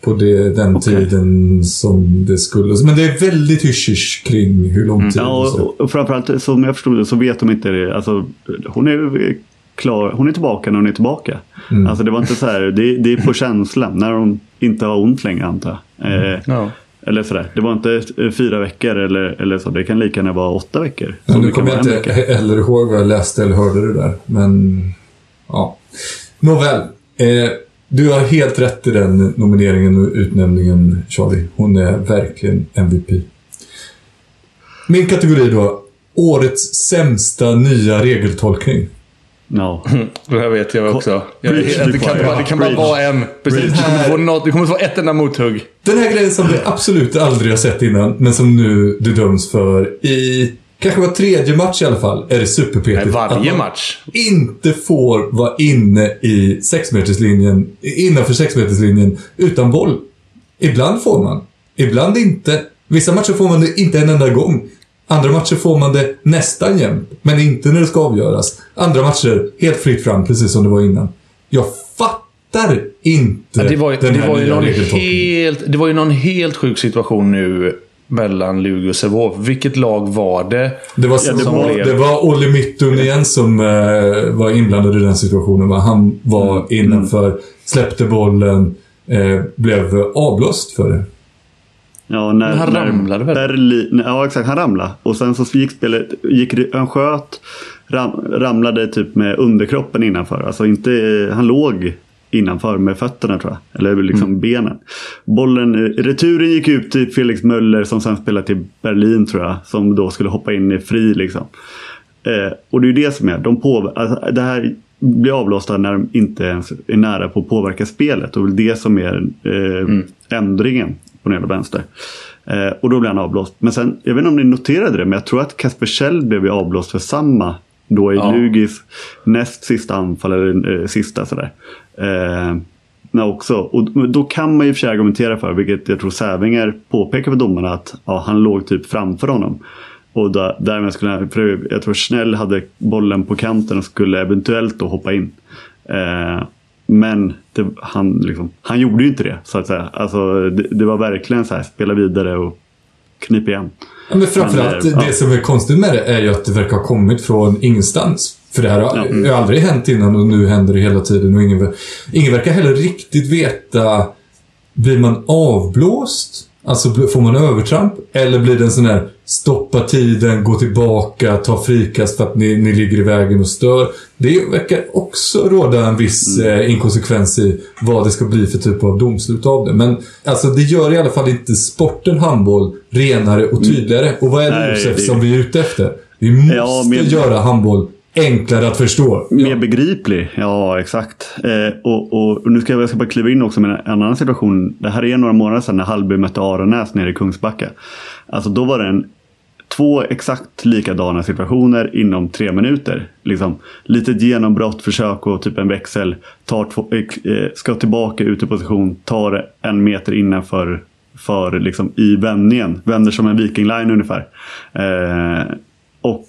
på det, den Okej. tiden som det skulle. Men det är väldigt hysch kring hur lång tid Ja, och så. och, och framförallt som jag förstod det så vet de inte det. Alltså, hon är klar. Hon är tillbaka när hon är tillbaka. Mm. Alltså det var inte så här. Det, det är på känslan. När de inte har ont längre antar jag. Eh, Ja. Eller sådär. Det var inte eh, fyra veckor eller, eller så. Det kan lika gärna vara åtta veckor. Ja, nu kommer jag inte vecka. he- heller ihåg vad jag läste eller hörde det där. Men, ja. Nåväl. Eh, du har helt rätt i den nomineringen och utnämningen, Charlie. Hon är verkligen MVP. Min kategori då. Årets sämsta nya regeltolkning. Ja. Det här vet jag också. Jag, Bridge det, kan, bara- det kan bara vara en. Precis. Du kommer få något, det kommer få ett enda mothugg. Den här grejen som vi absolut aldrig har sett innan, men som nu det döms för i kanske var tredje match i alla fall, är det superpetigt. Att varje man match. inte får vara inne i sexmeterslinjen, innanför sexmeterslinjen utan boll. Ibland får man, ibland inte. Vissa matcher får man det inte en enda gång. Andra matcher får man det nästan jämt, men inte när det ska avgöras. Andra matcher, helt fritt fram, precis som det var innan. Jag fattar inte Ja, det, var, den det, här var ju nya helt, det var ju någon helt sjuk situation nu mellan Lugi och Sävehof. Vilket lag var det? Det var, Ja, det som, var- det var Olle Mittun igen som eh, var inblandad i den situationen. Va? Han var Mm. innanför, släppte bollen, eh, blev avblåst för det. Ja, när, Men han när ramlade väl? Berlin, ja, exakt. Han ramlade. Och sen så gick spelet, gick, han sköt, ram, ramlade typ med underkroppen innanför. Alltså inte, han låg innanför med fötterna tror jag. Eller liksom Mm. benen. Bollen, returen gick ut till Felix Möller som sen spelade till Berlin tror jag. Som då skulle hoppa in i fri liksom. Eh, och det är ju det som är, de påver- alltså, det här blir avblåsta när de inte ens är nära på att påverka spelet. Och det är det som är eh, ändringen på nedre vänster. Eh, och då blir han avblåst. Men sen, jag vet inte om ni noterade det, men jag tror att Kasper Schell blev avblåst för samma. Då i Ja. Lugis näst sista anfall, eller eh, sista sådär. Eh, också. Och då kan man ju för sig argumentera för, vilket jag tror Sävinger påpekar för domarna, att ja, han låg typ framför honom. Och där, därmed skulle för jag tror Snell hade bollen på kanten och skulle eventuellt då hoppa in. Eh, men det, han, liksom, han gjorde ju inte det så att säga. Alltså, det, det var verkligen så här, spela vidare och knip igen. Men framförallt, Men, eh, det ja. som är konstigt med det är ju att det verkar ha kommit från ingenstans. För det här har, Ja. har aldrig hänt innan och nu händer det hela tiden. Och ingen, ingen verkar heller riktigt veta, blir man avblåst? Alltså får man övertramp? Eller blir det en sån här stoppa tiden, gå tillbaka, ta frikast för att ni, ni ligger i vägen och stör. Det verkar också råda en viss Mm. eh, inkonsekvens i vad det ska bli för typ av domslut av det. Men alltså det gör i alla fall inte sporten handboll renare och tydligare. Och vad är det Josef som vi är ute efter? Vi måste Ja, men- göra handboll enklare att förstå. Mer begriplig, ja exakt. Eh, och, och, och nu ska jag, jag ska bara kliva in också med en annan situation. Det här är några månader sedan när Hallby mötte Aranäs nere i Kungsbacka. Alltså då var det en, två exakt likadana situationer inom tre minuter. Liksom, litet genombrott, försök och typ en växel. Tar två, eh, ska tillbaka ut i position, tar en meter innanför för, liksom, i vändningen. Vänder som en Viking Line ungefär. Eh, och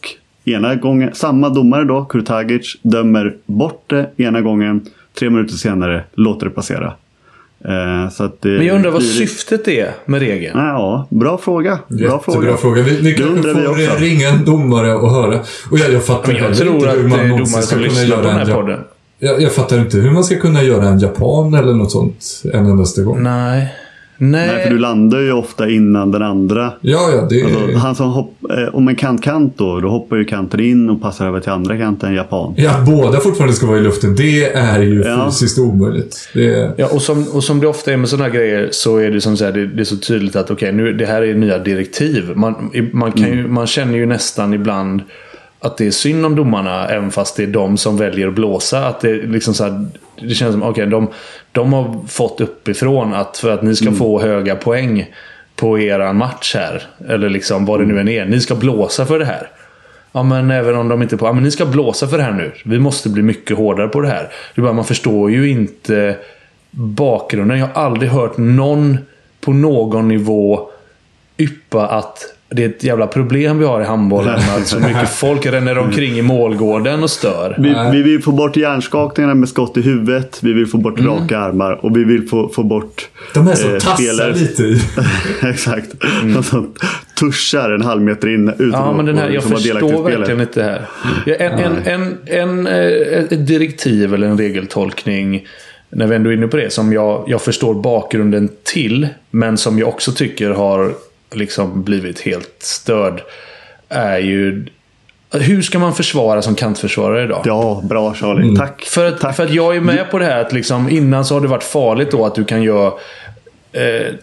ena gången, samma domare då, Kurtagic, dömer bort det ena gången. Tre minuter senare låter det passera. Eh, så att det Men jag undrar vad blir- syftet är med regeln. Nej, Ja, bra fråga. Bra fråga. Jättebra fråga. Vi, Det vi får också. ringa en domare och höra. Och jag, jag fattar Men jag heller tror inte att hur man domare någonsin ska kunna göra den en här ja- podden. jag, jag fattar inte hur man ska kunna göra en japan eller något sånt en endaste gång. Nej. Nej. Nej, för du landar ju ofta innan den andra. Ja, ja, det Alltså, han som hopp, eh, om en kant-kant då, då hoppar ju kanten in och passar över till andra kanten, japan. Ja, att båda fortfarande ska vara i luften, det är ju Ja. fysiskt omöjligt. Det är... Ja, och som, och som det ofta är med sådana här grejer så är det som så här, det, det är så tydligt att okej, nu det här är nya direktiv. Man, man, kan ju, man känner ju nästan ibland att det är synd om domarna, även fast det är de som väljer att blåsa. Att det, är liksom så här, det känns som okej, de, de har fått uppifrån att för att ni ska få höga poäng på eran match här, eller liksom vad det nu än är, ni ska blåsa för det här. Ja, men även om de inte på... Ja, men ni ska blåsa för det här nu. Vi måste bli mycket hårdare på det här. Det är bara, man förstår ju inte bakgrunden. Jag har aldrig hört någon på någon nivå yppa att det är ett jävla problem vi har i handbollen. Att så mycket folk ränner omkring i målgården och stör. Vi, vi vill få bort hjärnskakningarna med skott i huvudet. Vi vill få bort Mm. raka armar och vi vill få, få bort De är som eh, tassar spelare- lite i. Exakt. Mm. Som tuschar en halv meter in utan Ja, men den här, att- jag förstår verkligen inte det här. Ja, En, en, en, en, eh, ett direktiv eller en regeltolkning, när vi ändå är inne på det, som jag, jag förstår bakgrunden till, men som jag också tycker har liksom blivit helt störd, är ju... Hur ska man försvara som kantförsvarare idag? Ja, bra Charlie. Mm. Tack. För att, för att jag är med på det här att liksom, innan så har det varit farligt då att du kan göra... Eh,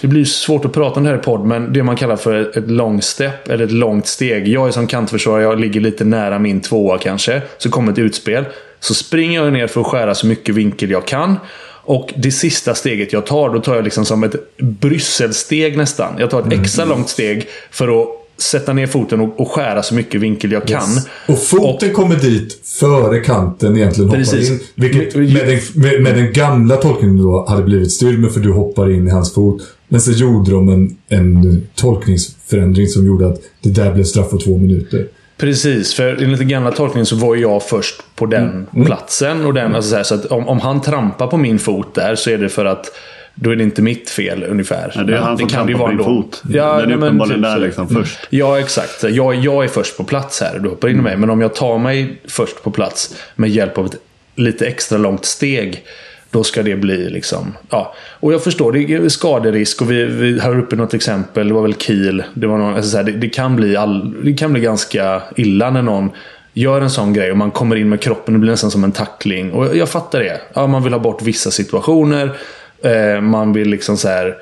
det blir svårt att prata om det här i podd, men det man kallar för ett, ett long step eller ett långt steg. Jag är som kantförsvarare, jag ligger lite nära min tvåa kanske. Så kommer ett utspel. Så springer jag ner för att skära så mycket vinkel jag kan. Och det sista steget jag tar, då tar jag liksom som ett Brysselsteg nästan. Jag tar ett extra långt steg för att sätta ner foten och, och skära så mycket vinkel jag kan. Och foten kommer dit före kanten egentligen hoppar Precis. in. Vilket med den, med, med den gamla tolkningen då hade blivit styrd med för du hoppar in i hans fot. Men så gjorde de en, en tolkningsförändring som gjorde att det där blev straff på två minuter. Precis, för enligt den gamla tolkningen så var jag först på den Mm. platsen. Och den, alltså så här, så att om, om han trampar på min fot där så är det för att då är det inte mitt fel ungefär. Ja, det är han som kan det ju trampar på vara din fot. Den är nej, men uppenbarligen typ där liksom först. Ja, exakt. Jag, jag är först på plats här. Du hoppar in i mig. Men om jag tar mig först på plats med hjälp av ett lite extra långt steg. Då ska det bli liksom... Ja. Och jag förstår, det är skaderisk. Och vi, vi här uppe något exempel. Det var väl Kiel. Det, var någon, alltså så här, det, det, kan bli all, det kan bli ganska illa när någon gör en sån grej och man kommer in med kroppen. Det blir nästan som en tackling. Och jag, jag fattar det. Ja, man vill ha bort vissa situationer. Eh, man vill liksom så här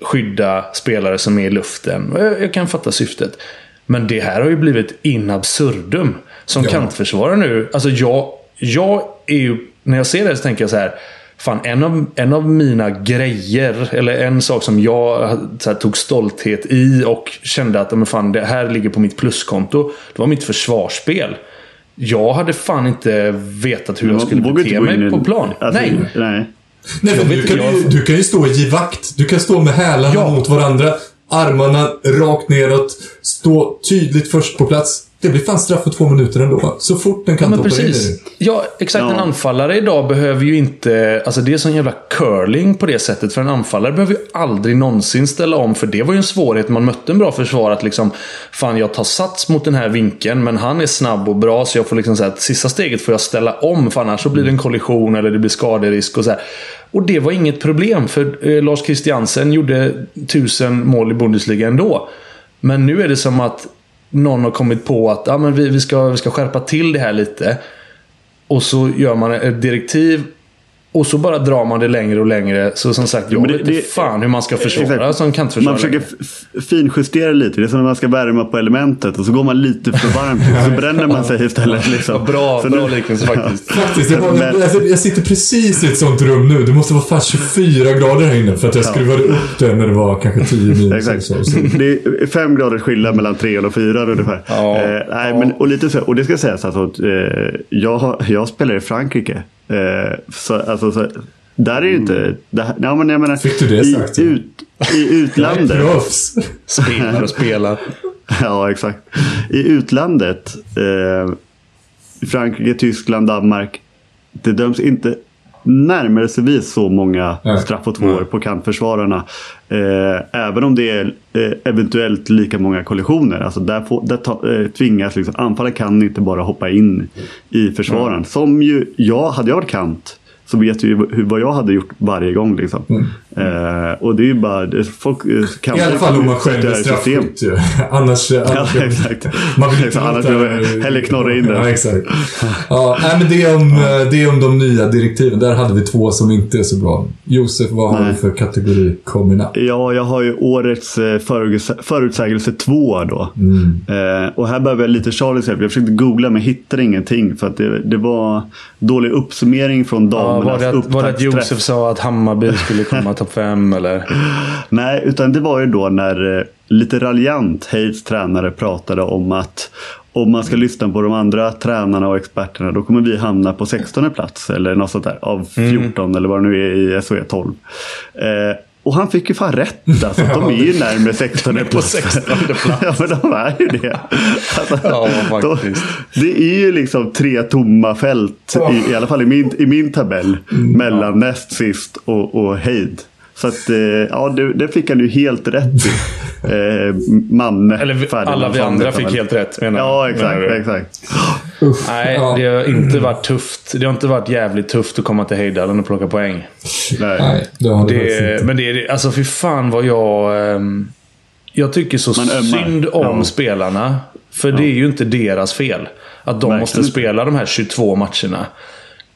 skydda spelare som är i luften. Jag, jag kan fatta syftet. Men det här har ju blivit in absurdum. Som Ja. kantförsvarare nu. Alltså jag, jag är ju... När jag ser det så tänker jag så här. Fan, en av, en av mina grejer, eller en sak som jag så här, tog stolthet i och kände att men fan, det här ligger på mitt pluskonto. Det var mitt försvarsspel. Jag hade fan inte vetat hur jag skulle Vågar inte bete mig i- på plan. Alltså, Nej. nej. Nej, men Jag du, vet kan jag- du kan ju stå och ge vakt. Du kan stå med hälarna Ja. mot varandra. Armarna rakt neråt. Stå tydligt först på plats. Det blir fan straff för två minuter ändå. Så fort den Ja, kan men hoppa in. Ja, exakt. Ja. En anfallare idag behöver ju inte... Alltså det är sån jävla curling på det sättet. För en anfallare behöver ju aldrig någonsin ställa om. För det var ju en svårighet. Man mötte en bra försvar att liksom... Fan, jag tar sats mot den här vinkeln. Men han är snabb och bra. Så jag får liksom säga att sista steget får jag ställa om. För annars så blir det en kollision eller det blir skaderisk och så här. Och det var inget problem. För eh, Lars Christiansen gjorde tusen mål i Bundesliga ändå. Men nu är det som att någon har kommit på att ah, men vi, vi, ska, vi ska skärpa till det här lite. Och så gör man ett direktiv. Och så bara drar man det längre och längre. Så som sagt, jag men det- vet inte det- fan hur man ska försvara Exakt. som kantförsvarare. Man försöker finjustera lite. Det är som när man ska värma på elementet och så går man lite för varmt och så bränner man sig istället. Liksom. Bra, så bra nu- liknelse faktiskt. Faktiskt, jag, Men- alltså, jag sitter precis i ett sånt rum nu. Det måste vara fan 24 grader här inne. För att jag skruvade upp den när det var kanske 10 minus. Exakt. Så, så. Det är fem graders skillnad mellan trean och fyran ungefär. Ja. Eh, nej, men, och, lite så, och det ska sägas alltså, att, eh, jag, jag spelar i Frankrike. Eh, så, alltså, så, där är ju inte... Det, här- ja, men jag menar, Fick du det i, sagt, ja? ut, I utlandet. Proffs. Spelar och spelar. Ja, exakt. I utlandet, eh, i Frankrike, Tyskland, Danmark. Det döms inte närmelsevis så många straff och tvåor på kantförsvararna. Eh, även om det är eh, eventuellt lika många kollisioner. Alltså där, får, där ta, eh, tvingas liksom, anfallare kan inte bara hoppa in i försvararen. Som ju, jag, hade jag varit kant så vet ju hur, vad jag hade gjort varje gång. Liksom. Eh, och det är ju bara, det, folk eh, kan I alla fall om man själv är straffskytt ju. Annars... Ja, exakt. Man vill inte annars vill man hellre knorra in den. Ja, exakt. Ja, nej, men det är, om, eh, det är om de nya direktiven. Där hade vi två som inte är så bra. Josef, vad har Nej. du för kategori kombinat? Ja, jag har ju årets förutsägelse, 2 då. Mm. Eh, och här behöver jag lite Charlies hjälp. Jag försökte googla men hittade ingenting. För att det, det var dålig uppsummering från Ja, damernas var, det att, var det att. Josef sa att Hammarby skulle komma topp fem eller? Nej, utan det var ju då när eh, lite raljant Heids tränare pratade om att om man ska lyssna på de andra tränarna och experterna då kommer vi hamna på 16 plats eller något sånt där av 14 eller vad det nu är i SHE 12. Eh, och han fick ju fan rätt. Alltså, de är ju närmare 16 på plats. 16 plats. ja, men de är ju det. Alltså, Ja, de, faktiskt. det är ju liksom tre tomma fält, i, i alla fall i min, i min tabell, Mm. mellan näst sist och, och Heid. Så att, eh, ja, det, det fick han ju helt rätt i. Eh, Manne. Eller vi, alla vi andra fick helt rätt menar Ja, menar exakt. du? exakt. Nej, Ja. det har inte varit tufft. Det har inte varit jävligt tufft att komma till Hejdalen och plocka poäng. Nej. Nej, det har det, Det, inte. men det är alltså fy fan vad jag... ehm, jag tycker så synd om Ja. spelarna. För det är ju inte deras fel. Att de Verkligen måste inte. spela de här 22 matcherna.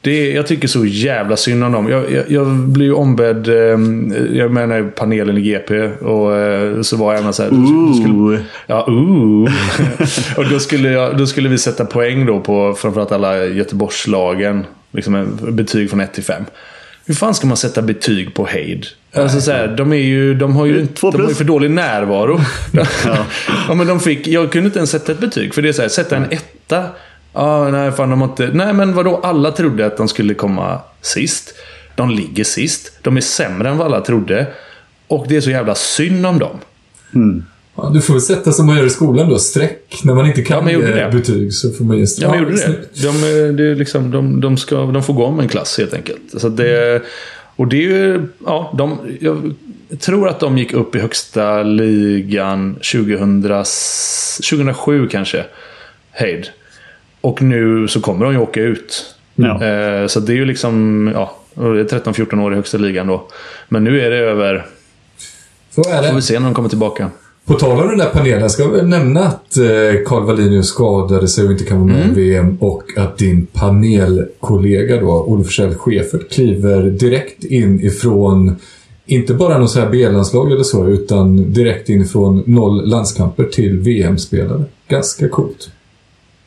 Det, jag tycker så jävla synd om dem. Jag, jag, jag blir ju ombedd, ehm, jag menar panelen i GP. Och eh, så var jag även så här. skulle-. Ja, ooh. och då skulle, jag, då skulle vi sätta poäng då på framförallt alla Göteborgslagen. Liksom betyg från 1 till 5. Hur fan ska man sätta betyg på Heid? Alltså så här, de, är ju, de har ju de har ju för dålig närvaro. ja. men de fick, jag kunde inte ens sätta ett betyg. För det är så här, sätta en etta. Ja, nej, fan de har inte... Nej, men vadå? Alla trodde att de skulle komma sist. De ligger sist. De är sämre än vad alla trodde. Och det är så jävla synd om dem. Ja, du får väl sätta som man gör i skolan då. Streck. När man inte kan Ja, ge det. betyg så får man ge streck. Ja, men gjorde det. De, eh, det är liksom, de, de, ska, de får gå om en klass helt enkelt. Så det, Och det är ju, ja, de, jag tror att de gick upp i högsta ligan 2000, 2007 kanske. Heid. Och nu så kommer de ju åka ut. Ja. Eh, så det är ju liksom, ja, det är 13-14 år i högsta ligan då. Men nu är det över. Så är Får vi det. se när de kommer tillbaka. På tal om den där panelen ska vi nämna att eh, Carl Wallinius skadade sig och inte kan vara med i VM och att din panelkollega då, Olle Forsell Schäfert, kliver direkt in ifrån inte bara något så här B-landslag eller så, utan direkt in från noll landskamper till VM-spelare. Ganska coolt.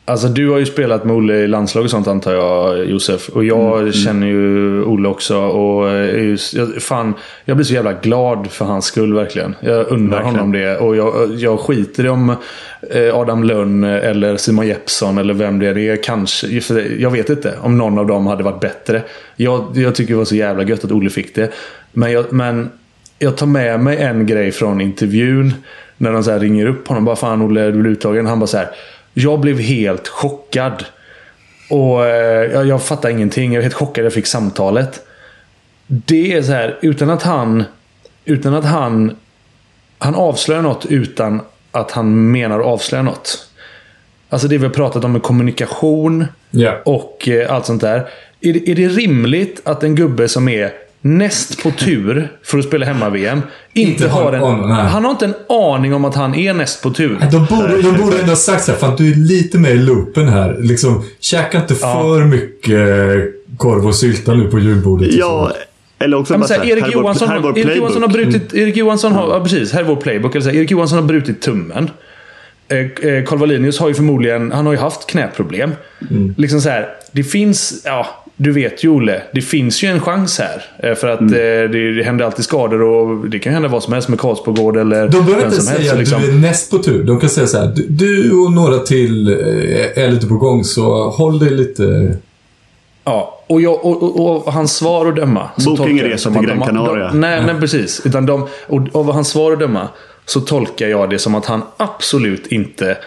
Alltså du har ju spelat med Olle i landslag och sånt antar jag Josef. Och jag känner ju Olle också. Och är ju, jag, fan, jag blir så jävla glad för hans skull verkligen. Jag undrar honom det. Och jag, jag skiter i om eh, Adam Lönn eller Simon Jeppsson eller vem det är. Kanske, för jag vet inte om någon av dem hade varit bättre. Jag, jag tycker det var så jävla gött att Olle fick det. Men jag, men jag tar med mig en grej från intervjun. När de så här ringer upp honom. Bara fan Olle, du blir uttagen. Han bara så här. Jag blev helt chockad. Och eh, jag, jag fattar ingenting. Jag var helt chockad jag fick samtalet. Det är så här, utan att han... Utan att han... Han avslöjar något utan att han menar att avslöja något. Alltså det vi har pratat om med kommunikation Ja. och eh, allt sånt där. Är det, är det rimligt att en gubbe som är näst på tur för att spela hemma-VM inte, Inte har en... han har inte en aning om att han är näst på tur. De borde, de borde ändå ha sagt så här, fan du är lite med i loopen här. Liksom, käka inte för mycket korv och sylta nu på julbordet. Ja, eller också Ja, bara så här, så här, Erik, här är vår- Johansson, här är vår Erik Johansson har brutit... Erik Johansson har... Ja, precis. Här är vår playbook. Eller så här, Erik Johansson har brutit tummen. Eh, eh, Carl Wallinius har ju förmodligen... Han har ju haft knäproblem. Mm. Liksom så här, det finns... Ja, du vet ju Olle. Det finns ju en chans här. Eh, För att Mm. eh, det, det händer alltid skador och det kan hända vad som helst med Karlsbogård eller De behöver inte som säga helst. att Liksom. du är näst på tur. De kan säga så här, du, du och några till eh, är lite på gång så håll dig lite... Ja, och, jag, och, och, och hans svar att döma. Boka ingen resa som till Gran Canaria. Nej, men precis. Utan de, och av hans svar att döma så tolkar jag det som att han absolut inte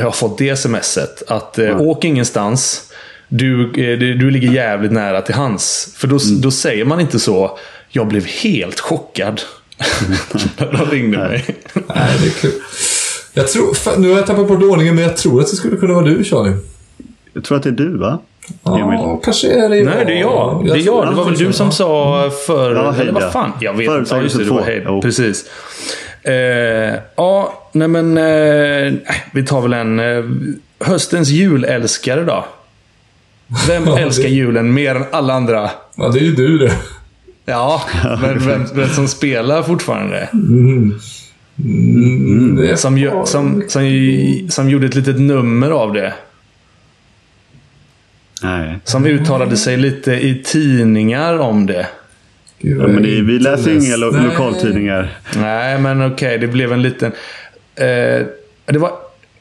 har fått det smset. Att eh, åk ingenstans. Du, eh, du, du ligger jävligt nära till hans. För då, Mm. då säger man inte så. Jag blev helt chockad. När de ringde mig. Nej, det är kul. Jag tror, fan, nu har jag tappat bort ordningen men jag tror att det skulle kunna vara du Charlie. Jag tror att det är du va? Ja, Emil. kanske är det jag. Nej, det är jag. Det är jag. Det var väl du som sa för... Ja, eller vad ja. fan? Jag vet inte. Ja, just det. Det var 62. Hejd. Jo. Precis. Eh, ja, nej men... Eh, vi tar väl en... Eh, höstens julälskare då. Vem älskar julen mer än alla andra? Ja, det är ju du det. Ja, men vem, vem som spelar fortfarande? Mm, är Som, ju- som, som, som gjorde ett litet nummer av det. Nej. Som uttalade sig lite i tidningar om det. Gud, Ja, men det, vi läser inga lo- Nej. lokaltidningar. Nej, men okej. det blev en liten... Eh, det var...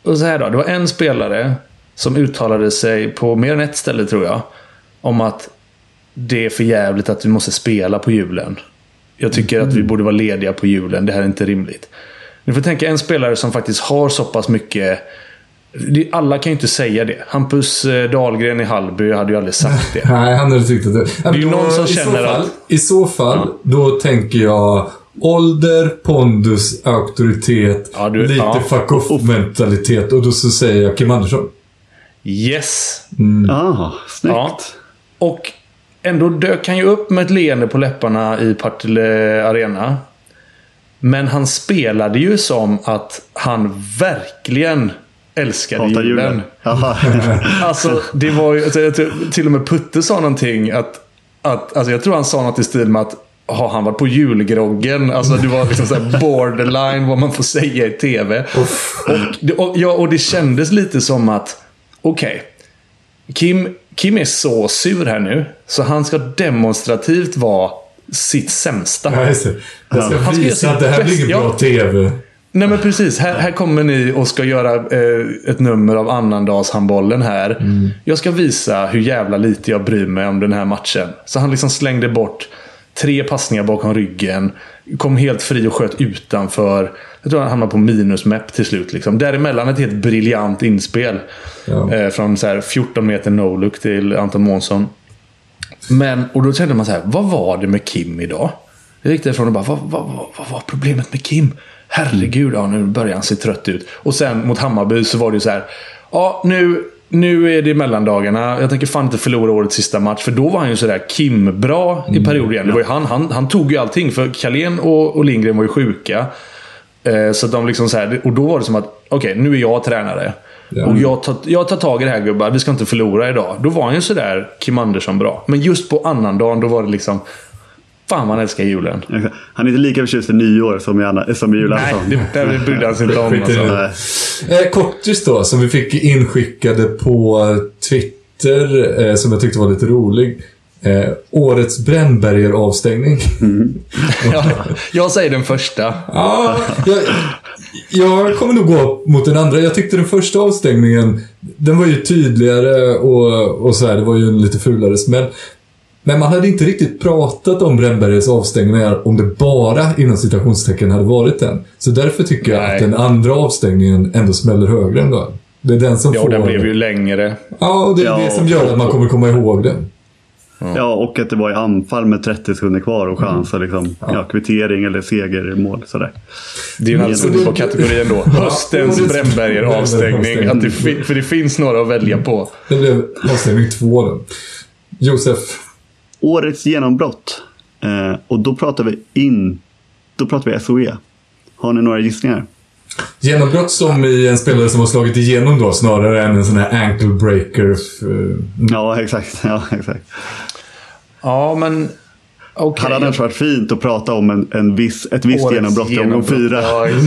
Och så här då. Det var en spelare som uttalade sig på mer än ett ställe, tror jag. Om att det är för jävligt att vi måste spela på julen. Jag tycker att vi borde vara lediga på julen. Det här är inte rimligt. Ni får tänka en spelare som faktiskt har så pass mycket... det- Alla kan ju inte säga det. Hampus eh, Dahlgren i Hallby hade ju aldrig sagt det. Nej, han hade tyckt att det... Ja, är ju någon som känner fall, att- I så fall, då tänker jag ålder, pondus, auktoritet, Ja, du- lite ja. fuck off-mentalitet. Och då så säger jag Kim Andersson. Yes! Ah, snyggt. Ja. Och ändå dök han ju upp med ett leende på läpparna i Partille Arena. Men han spelade ju som att han verkligen älskade Hatar julen. Alltså, det var ju, alltså, jag tror, till och med Putte sa någonting att, att alltså, jag tror han sa något i stil med att har han varit på julgroggen? Alltså det var liksom så här borderline vad man får säga i tv. Och, och, ja, och det kändes lite som att, okej. Kim, Kim är så sur här nu. Så han ska demonstrativt vara sitt sämsta. Nej, just det. Jag ska Han ska visa sitt att det här blir ingen bra TV. Nej men precis. Här, här kommer ni och ska göra eh, ett nummer av annandagshandbollen här. Jag ska visa hur jävla lite jag bryr mig om den här matchen. Så han liksom slängde bort tre passningar bakom ryggen. Kom helt fri och sköt utanför. Jag tror han hamnade på minusmäpp till slut. Liksom. Däremellan ett helt briljant inspel. Ja. Eh, från så här 14 meter no-look till Anton Månsson. Men, och då kände man så här, vad var det med Kim idag? Jag gick därifrån och bara, vad, vad, vad, vad var problemet med Kim? Herregud, ja, nu börjar han se trött ut. Och sen mot Hammarby så var det ju så här, ja nu, nu är det mellandagarna. Jag tänker fan inte förlora årets sista match. För då var han ju sådär Kim-bra i perioder igen. Det var han, han, han tog ju allting. För Carlén och, och Lindgren var ju sjuka. Eh, så de liksom så här, och då var det som att, okej, nu är jag tränare. Ja. Och jag tar, jag tar tag i det här gubbar, vi ska inte förlora idag. Då var han ju sådär Kim Andersson bra. Men just på annandagen, då var det liksom... Fan man älskar julen. Han är inte lika förtjust i nyår som i, anna, som i Nej, julafton. det, det brydde han sig inte om. Alltså. Nej. Eh, kortis då, som vi fick inskickade på Twitter, eh, som jag tyckte var lite rolig. Eh, årets Brännberger-avstängning. Ja, jag säger den första. Ja, jag, jag kommer nog gå mot den andra. Jag tyckte den första avstängningen, den var ju tydligare och, och så här, det var ju en lite fulare smäll. Men man hade inte riktigt pratat om Brännbergers avstängningar om det bara inom citationstecken hade varit den. Så därför tycker jag Nej. att den andra avstängningen ändå smäller högre ändå. Det är den som Ja, får... och den blev ju längre. Ja, och det är Ja, det som gör att man kommer komma ihåg den. Ja, och att det var i anfall med 30 sekunder kvar och chans att liksom, ja, kvittering eller segermål. Sådär. Det är ju en alldeles Mm. underbar kategori ändå. Höstens årets Brännberger-avstängning. Att det, för det finns några att välja på. Det blev avstängning två då. Josef. Årets genombrott. Eh, och då pratar vi in... Då pratar vi SOE. Har ni några gissningar? Genombrott som i en spelare som har slagit igenom då, snarare än en sån här ankle breaker. eh, Ja, exakt. Ja, exakt. Ja, men... Okej. Hade annars varit fint att prata om en, en viss, ett visst Årets genombrott i omgång fyra? Ja.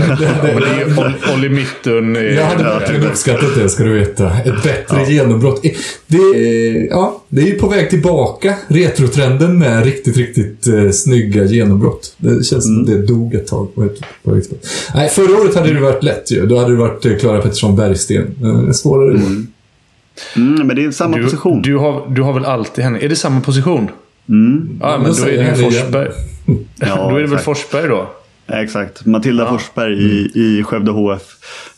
Ja, Olli Mittun. Jag hade verkligen uppskattat det, ska du veta. Ett bättre genombrott. Det, är- ja, det är ju på väg tillbaka. Retrotrenden med riktigt, riktigt eh, snygga genombrott. Det känns som det dog ett tag. På ett, på ett, Nej, förra året hade det varit lätt ju. Då hade det varit eh, Klara Pettersson Bergsten. Eh, svårare år. Mm, men det är samma Du, position. du, har, du har väl alltid henne? Är det samma position? Mm. Ja, men då är det ju. Forsberg. Ja, då är det väl exakt. Forsberg då? Exakt. Matilda Forsberg i, i Skövde HF.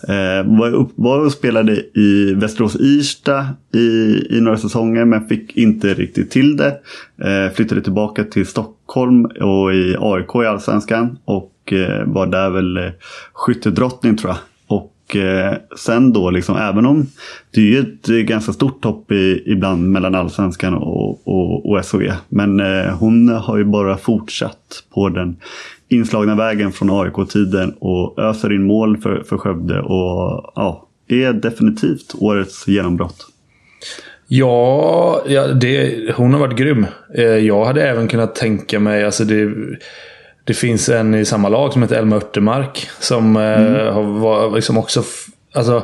Eh, var, upp, var och spelade i Västerås Irsta i, i några säsonger men fick inte riktigt till det. Eh, flyttade tillbaka till Stockholm och i AIK i Allsvenskan. Och eh, var där väl eh, skyttedrottning tror jag. Och eh, sen då liksom, även om det är ju ett eh, ganska stort hopp i, ibland mellan Allsvenskan och, och, och SHE. Men eh, hon har ju bara fortsatt på den inslagna vägen från AIK-tiden och öser in mål för, för Skövde och ja, är definitivt årets genombrott. Ja, ja det, hon har varit grym. Eh, jag hade även kunnat tänka mig, alltså det, det finns en i samma lag som heter Elma Örtemark. Som eh, har var liksom också... Alltså,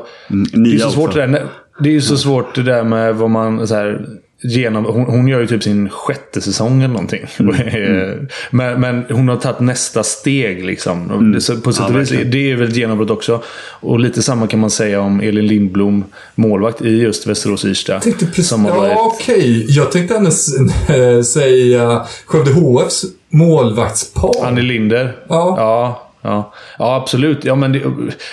det är ju så svårt det där. Det är ju så svårt det där med vad man så här, genom... Hon, hon gör ju typ sin sjätte säsong eller någonting. men, men hon har tagit nästa steg liksom. Det- så På sätt Ja, och vis, verkligen. det är väl ett genombrott också. Och lite samma kan man säga om Elin Lindblom, målvakt i just Västerås Irsta. Jag tänkte precis, Som har varit... ja, okej. Jag tänkte annars äh, säga Skövde HFs målvaktspar. Annie Linder. Ja. Ja, ja. ja absolut. Ja, men det,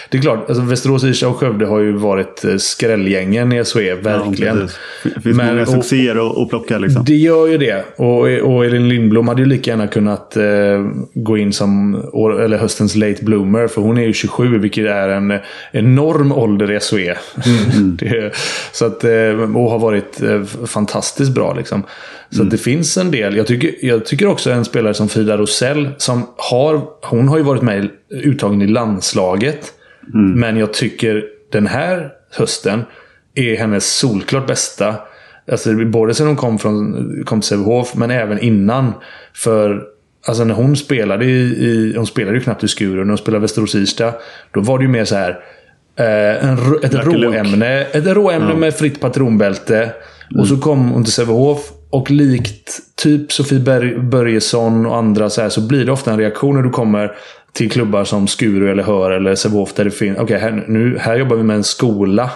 det är klart. Alltså, Västerås, Irsta och Skövde har ju varit eh, skrällgängen i SHE. Verkligen. Ja, det finns Men- många och- succéer att, plocka liksom. Det gör ju det. Och, och Elin Lindblom hade ju lika gärna kunnat eh, gå in som år, eller höstens late bloomer. För hon är ju 27, vilket är en enorm ålder i SHE. det, så att, eh, och har varit eh, fantastiskt bra. Liksom. Så att det finns en del. Jag tycker, jag tycker också en spelare som Frida Rosell. Som har, hon har ju varit med i- uttagen i landslaget. Men jag tycker den här hösten är hennes solklart bästa. Alltså, både sen hon kom, från, kom till Sävehof, men även innan. För alltså, när hon spelade i, i... Hon spelade ju knappt i Skuren. När hon spelade Västerås Irsta. Då var det ju mer så här... Eh, en, ett råämne, ett råämne med fritt patronbälte. Och så kom hon till Sävehof. Och likt typ Sofie Börjesson och andra så, här, så blir det ofta en reaktion när du kommer till klubbar som Skuru eller Hör eller Sävehof. Där det finns... Okej, här, nu, här jobbar vi med en skola.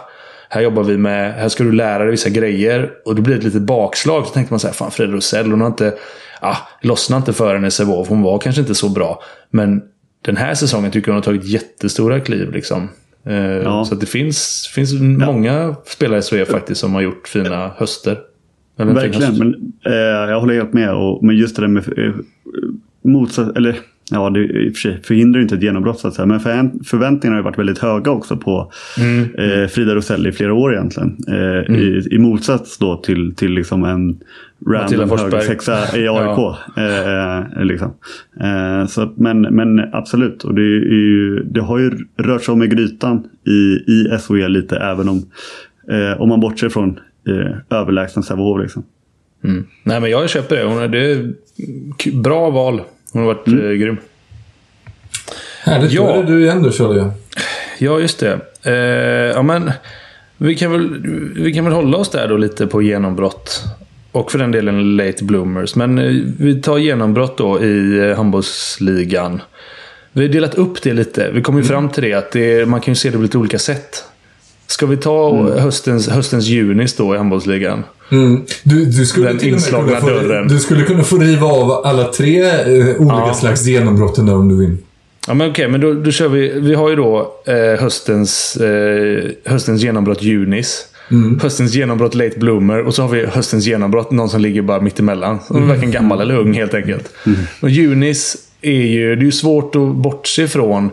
Här jobbar vi med, här ska du lära dig vissa grejer. Och det blir ett litet bakslag. Så tänkte man så här, fan Frida Rosell, hon har inte, ah, lossnade inte för henne i Sävehof. Hon var kanske inte så bra. Men den här säsongen tycker jag hon har tagit jättestora kliv. Liksom. Eh, Så att det finns, finns många spelare i Sverige faktiskt som har gjort fina höster. Verkligen, höst. men eh, jag håller helt med. Och, men just det där med eh, motsatt, eller ja, det i och för sig förhindrar ju inte ett genombrott så att säga. Men för, förväntningarna har ju varit väldigt höga också på Mm. eh, Frida Rosell i flera år egentligen. Eh, i, I motsats då till, till liksom en random högersexa i AIK. eh, eh, liksom. eh, så, men, men absolut, och det, ju, det har ju rört sig om i grytan i, i SHE lite även om, eh, om man bortser från eh, överlägsna Sävehof. Liksom. Mm. Nej, men jag köper det. Hon är, det är bra val. Hon har varit Mm. eh, grym. Härligt, Ja. då är det du igen då Charlie. Ja, just det. Eh, ja, men vi kan, väl, vi kan väl hålla oss där då lite på genombrott. Och för den delen late bloomers. Men eh, vi tar genombrott då i eh, handbollsligan. Vi har delat upp det lite. Vi kom ju fram till det att det, man kan ju se det på lite olika sätt. Ska vi ta höstens, höstens junis då i handbollsligan? Mm. Du, du, skulle Den till och med inslagna kunna få, dörren. du skulle kunna få riva av alla tre eh, olika Ja. slags genombrotten där om du vill. Ja, men okej, men då, då kör vi. Vi har ju då eh, höstens, eh, höstens genombrott Junis. Höstens genombrott Late Bloomer. Och så har vi höstens genombrott, någon som ligger bara mittemellan. Är varken gammal eller ung helt enkelt. Och Junis är ju, det är ju svårt att bortse ifrån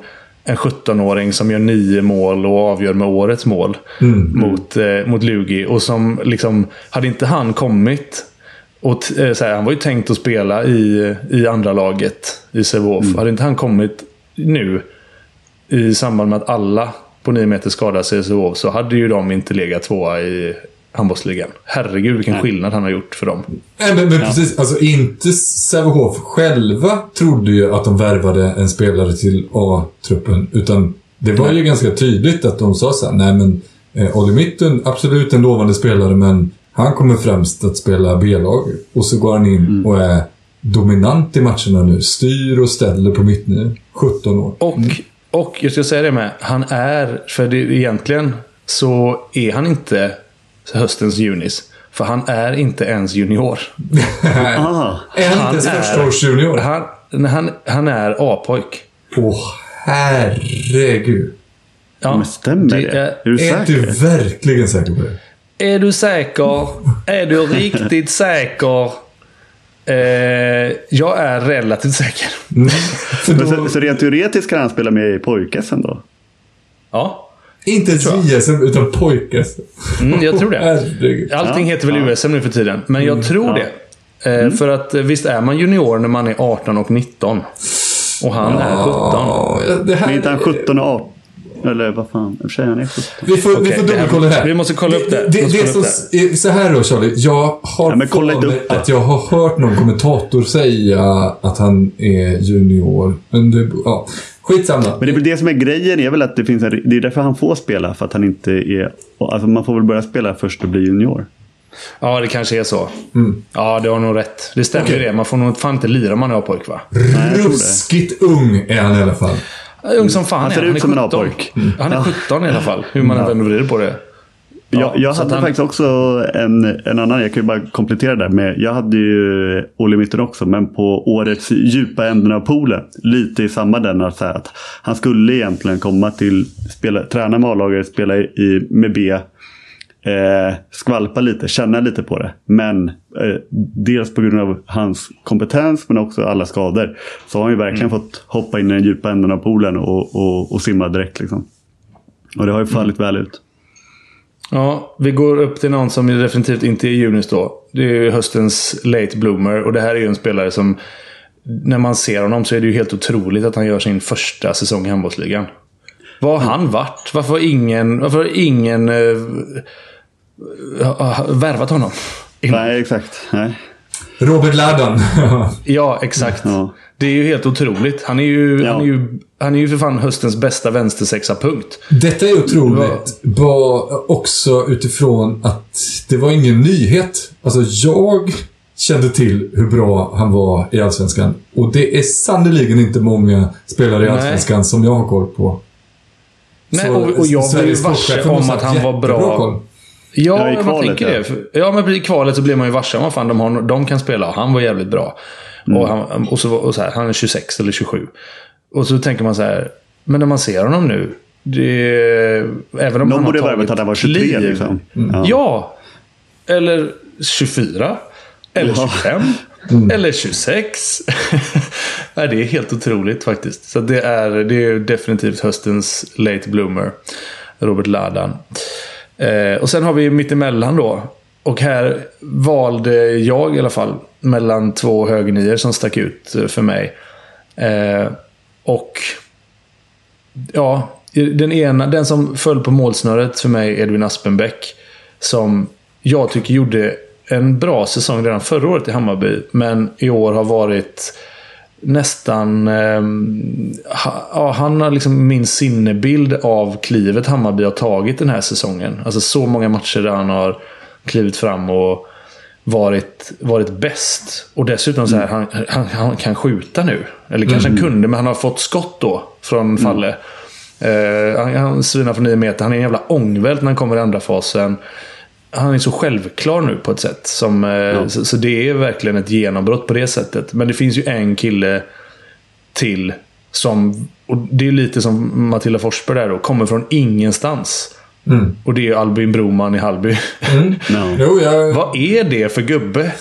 en 17-åring som gör nio mål och avgör med årets mål mot, eh, mot Lugi. Och som liksom, hade inte han kommit och eh, så här, han var ju tänkt att spela i, i andra laget i Sävehof. Hade inte han kommit nu i samband med att alla på 9 meter skadade sig i Sävehof så hade ju de inte legat tvåa i handbollsligan. Herregud vilken skillnad han har gjort för dem. Nej, men, men precis. Alltså inte Sävehof själva trodde ju att de värvade en spelare till A-truppen. Utan det var ju ganska tydligt att de sa så här, nej men eh, Olli Mittun, absolut en lovande spelare men han kommer främst att spela B-lag. Och så går han in och är dominant i matcherna nu. Styr och ställer på mittnio. 17 år. Och, och jag ska säga det med. Han är, för det, egentligen så är han inte höstens junis. För han är inte ens junior. Ah, Är han inte ens är- första års junior? Han, han, han är A-pojk. Åh, herregud. Ja, men stämmer det? är- Är du Är säker? du verkligen säker på det? Är du säker? Är du riktigt säker? Eh, jag är relativt säker. Då, så, så rent teoretiskt kan han spela med i pojk-SM då? Ja, inte ens JSM utan pojkas. mm, jag tror det. Allting heter väl USM nu för tiden. Men jag tror det. Eh, För att eh, visst är man junior när man är 18 och 19. Och han är 17. Ja, det här, Men inte han 17 och 18? Eller vad fan? I och för sig han är 17. Vi får, vi Okej, får det här- dubbelkolla det här. vi måste kolla upp det. Det, Vi måste det, kolla som, upp är så här då Charlie. Jag har Ja, kolla för inte mig upp det. att jag har hört någon kommentator säga att han är junior. Men det, ja. Skitsamma. Men det är väl det som är grejen, är väl att det finns en, det är därför han får spela. För att han inte är... Alltså man får väl börja spela först och bli junior. Ja, det kanske är så. Ja, du har nog rätt. Det stämmer Okej. det. Man får nog fan inte lira om man är A-pojk va? Ruskigt ung är han i alla fall. Ung som fan Han ser är ut är som en 17. A-pojk. Han är 17 i alla fall. Hur man än vrider på det. Jag jag hade han- faktiskt också en, en annan, jag kan ju bara komplettera där med. Jag hade ju Olle Mitten också, men på årets djupa änden av poolen. Lite i samma den att, här, att han skulle egentligen komma till, spela, träna med A-laget, spela i, med B. Eh, skvalpa lite, känna lite på det. Men eh, dels på grund av hans kompetens men också alla skador. Så har han ju verkligen fått hoppa in i den djupa änden av poolen och, och, och simma direkt. Liksom. Och det har ju fallit väl ut. Ja, vi går upp till någon som definitivt inte är junis då. Det är ju höstens late bloomer. Och det här är ju en spelare som... När man ser honom så är det ju helt otroligt att han gör sin första säsong i handbollsligan. Vad har han varit? Varför har ingen, varför har ingen uh, värvat honom? Nej, exakt. Nej. Robert Ladan. Ja, exakt. Ja. Det är ju helt otroligt. Han är ju, Ja. han är ju, han är ju för fan höstens bästa vänstersexa, punkt. Detta är otroligt. Var också utifrån att det var ingen nyhet. Alltså jag kände till hur bra han var i Allsvenskan. Och det är sannerligen inte många spelare i Nej. Allsvenskan som jag har koll på. Nej, Så och, och jag blev ju varse om att ha han var jättebra bra. Ja, Ja, i man tänker ja. det. Ja, men i kvalet så blir man ju varse vad fan de, har, de kan spela. Han var jävligt bra. Mm. Och, han, och, så, och så här, han är 26 eller 27. Och så tänker man så här. Men när man ser honom nu. Det, även om Någon han borde tagit värvat att han var 23 kliv. liksom. Ja. Eller 24. Eller 25. Eller 26. Nej, det är helt otroligt faktiskt. Så det är, det är definitivt höstens late bloomer. Robert Ladan. Eh, och sen har vi mittemellan då. Och här valde jag i alla fall mellan två högernior som stack ut eh, för mig. Eh, och ja, den ena, den som föll på målsnöret för mig, Edvin Aspenbäck. Som jag tycker gjorde en bra säsong redan förra året i Hammarby. Men i år har varit nästan... Eh, ha, han har liksom min sinnebild av klivet Hammarby har tagit den här säsongen. Alltså så många matcher där han har klivit fram och varit, varit bäst. Och dessutom så här, han, han, han kan skjuta nu. Eller kanske Mm. han kunde, men han har fått skott då från Falle. Eh, han, han svinar från 9 meter. Han är en jävla ångvält när han kommer i andra fasen. Han är så självklar nu på ett sätt. Som, eh, så, så det är verkligen ett genombrott på det sättet. Men det finns ju en kille till som, och det är lite som Matilda Forsberg där då, kommer från ingenstans. Och det är Albin Broman i Hallby. No. Jo, jag... Vad är det för gubbe?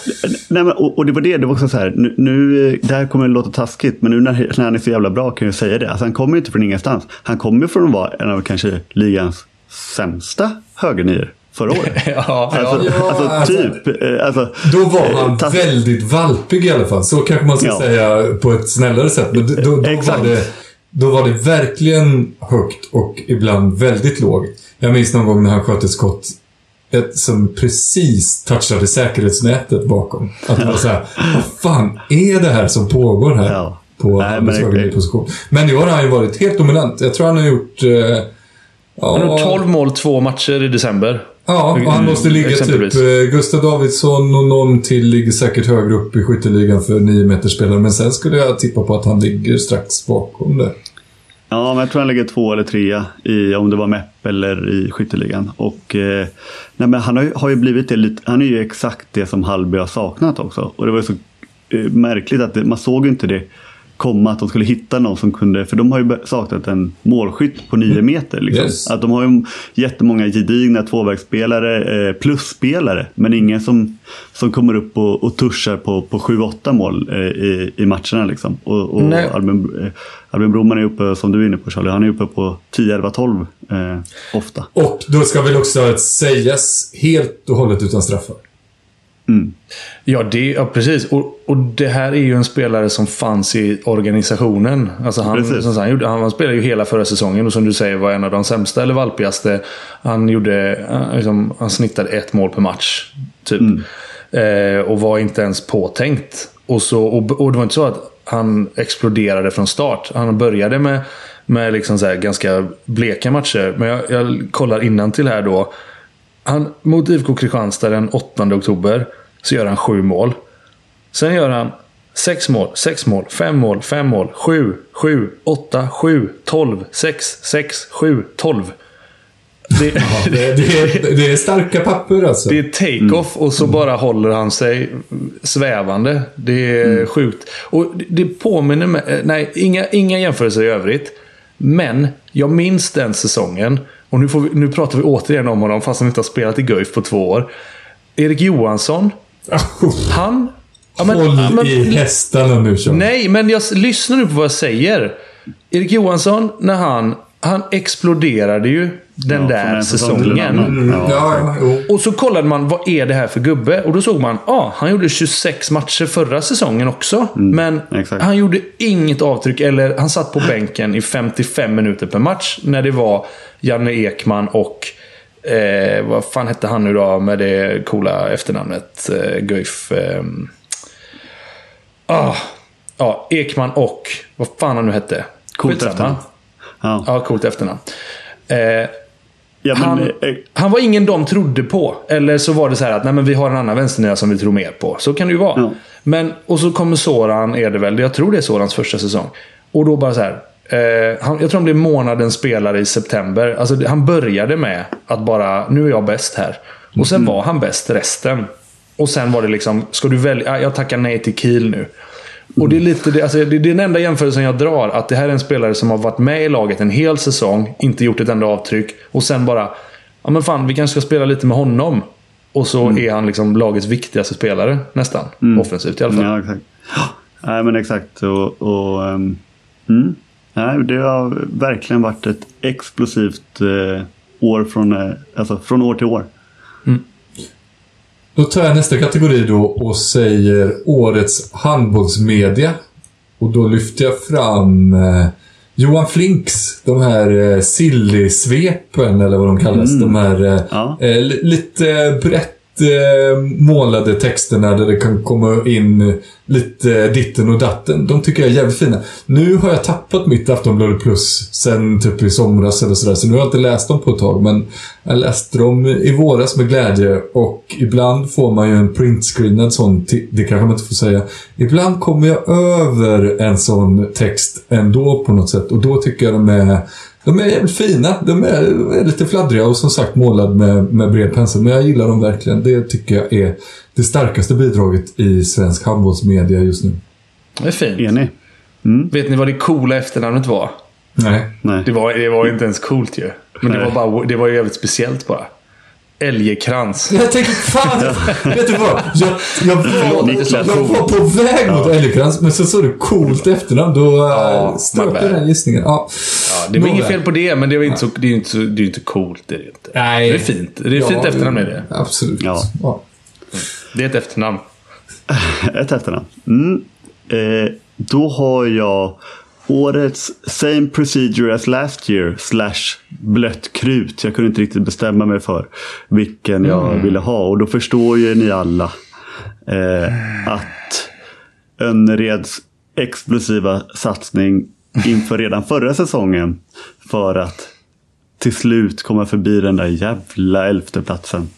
Nej, men, och, och det var det, det var också så här, nu, nu, det här kommer att låta taskigt, men nu när, när han är så jävla bra kan jag säga det. Alltså, han kommer inte från ingenstans. Han kommer från att vara en av kanske ligans sämsta högernior förra året. Ja, Alltså, Ja, alltså, alltså- typ. eh, Alltså, Då var eh, han task- väldigt valpig i alla fall. Så kanske man ska Ja. säga på ett snällare sätt. Men då, då, då, Exakt. var det, då var det verkligen högt och ibland väldigt lågt. Jag minns någon gång när han sköt ett skott ett, som precis touchade säkerhetsnätet bakom. Att det var så här, vad fan är det här som pågår här? Ja. På Nej, Hammars men- högerposition. Men i år har han ju varit helt dominant. Jag tror han har gjort... Eh, ja, Han har 12 mål, två matcher i december. Ja, och han måste ligga typ... Exempelvis. eh, Gustav Davidsson och någon till ligger säkert högre upp i skytteligan för 9 meters spelare. Men sen skulle jag tippa på att han ligger strax bakom det. Ja, men jag tror han ligger två eller trea i, om det var MEP eller i skytteligan. Och eh, nej, men han har ju, har ju blivit det lite, han är ju exakt det som Hallby har saknat också. Och det var ju så eh, märkligt att det, man såg ju inte det komma att de skulle hitta någon som kunde, för de har ju saknat en målskytt på nio meter. Liksom. Yes. Att de har ju jättemånga gedigna tvåvägsspelare, eh, plusspelare, men ingen som, som kommer upp och, och tuschar på, på 7-8 mål eh, i, i matcherna. Liksom. Och, och. Albin, eh, Albin Broman är uppe, som du är inne på Charlie, han är uppe på 10, 11, 12 eh, ofta. Och då ska väl också sägas helt och hållet utan straffar. Ja, det, ja precis. Och, och det här är ju en spelare som fanns i organisationen. Alltså han, Precis. som han, gjorde, han spelade ju hela förra säsongen och som du säger var en av de sämsta eller valpigaste. Han, gjorde, eh, liksom, han snittade ett mål per match. Typ. Eh, och var inte ens påtänkt. Och, så, och, och det var inte så att han exploderade från start. Han började med, med liksom så ganska bleka matcher. Men jag, jag kollar till här då. Han, mot IFK Kristianstad den 8 oktober så gör han sju mål. Sen gör han sex mål, sex mål, fem mål, fem mål, sju, sju, åtta, sju, tolv, sex, sex, sju, tolv. Det, Det, det, är, det är starka papper alltså. det är take-off och så bara håller han sig svävande. Det är sjukt. Och det- det påminner mig... Nej, inga, inga jämförelser i övrigt. Men jag minns den säsongen. Och nu, vi, nu pratar vi återigen om honom fast han inte har spelat i Guif på två år. Erik Johansson. Han... Ja, men- Håll ja, men- i hästarna nu Sean. Nej, men jag lyssnar nu på vad jag säger. Erik Johansson, när han... Han exploderade ju den Ja, där säsongen. Mm, ja. Och så kollade man, vad är det här för gubbe? Och då såg man, ja, ah, han gjorde 26 matcher förra säsongen också. Men exakt. han gjorde inget avtryck, eller han satt på bänken i 55 minuter per match. När det var Janne Ekman och, eh, vad fan hette han nu då med det coola efternamnet? Eh, Guif. Eh, ah, ja, Ekman och, vad fan han nu hette. Coolt Skitsamma. efternamn. Ja. Ja, coolt efternamn. Eh, Ja, men, han, eh, han var ingen de trodde på. Eller så var det så här att nej, men vi har en annan vänsternia som vi tror mer på. Så kan det ju vara. Ja. Men, och så kommer Soran, är det väl. Jag tror det är Sorans första säsong. Och då bara så här. Eh, han, jag tror han blev månadens spelare i september. Alltså, han började med att bara, nu är jag bäst här. Och sen var han bäst resten. Och sen var det liksom, ska du välja? Jag tackar nej till Kiel nu. Och det är lite det, alltså, det är den enda jämförelsen jag drar. Att det här är en spelare som har varit med i laget en hel säsong, inte gjort ett enda avtryck. Och sen bara, ja men fan, vi kanske ska spela lite med honom. Och så är han liksom lagets viktigaste spelare nästan. Offensivt i alla fall. Ja, exakt. Nej, men exakt. Och, och, ehm, mm. Nej, det har verkligen varit ett explosivt eh, år från, eh, alltså, från år till år. Då tar jag nästa kategori då och säger årets handbollsmedia. Och då lyfter jag fram eh, Johan Flinks, de här eh, silly-svepen eller vad de kallas. De här eh, Ja. eh, li- lite brett eh, målade texterna där det kan komma in lite ditten och datten. De tycker jag är jävligt fina. Nu har jag tappat mitt Aftonbladet Plus sen typ i somras eller sådär. Så nu har jag inte läst dem på ett tag. Men jag läste dem i våras med glädje. Och ibland får man ju en printscreenad sån. Det kanske man inte får säga. Ibland kommer jag över en sån text ändå på något sätt. Och då tycker jag de är de är jävligt fina. De är, de är lite fladdriga och som sagt målad med, med bred pensel. Men jag gillar dem verkligen. Det tycker jag är det starkaste bidraget i svensk handbollsmedia just nu. Det är fint. Enig? Vet ni vad det coola efternamnet var? Nej. Nej. Det var, det var inte ens coolt ju. Men det var, bara, det var ju jävligt speciellt bara. Älgekrans. Jag tänkte, fan! vet du vad? Jag, jag, var, jag var på väg mot Älgekrans, men så såg du coolt efternamn. Då Ja, ja, bad. den gissningen. Ja. Ja, det var inget fel på det, men det, var inte så, det är ju inte, så, det är inte coolt. Det är inte. Nej. Det är fint. Det är ett fint efternamn är det. Absolut. Ja. Ja. Det är ett efternamn. Ett efternamn. Mm. Eh, då har jag årets Same Procedure as Last Year slash blött krut. Jag kunde inte riktigt bestämma mig för vilken jag ville ha. Och då förstår ju ni alla eh, att Önnereds explosiva satsning inför redan förra säsongen för att till slut komma förbi den där jävla elfteplatsen.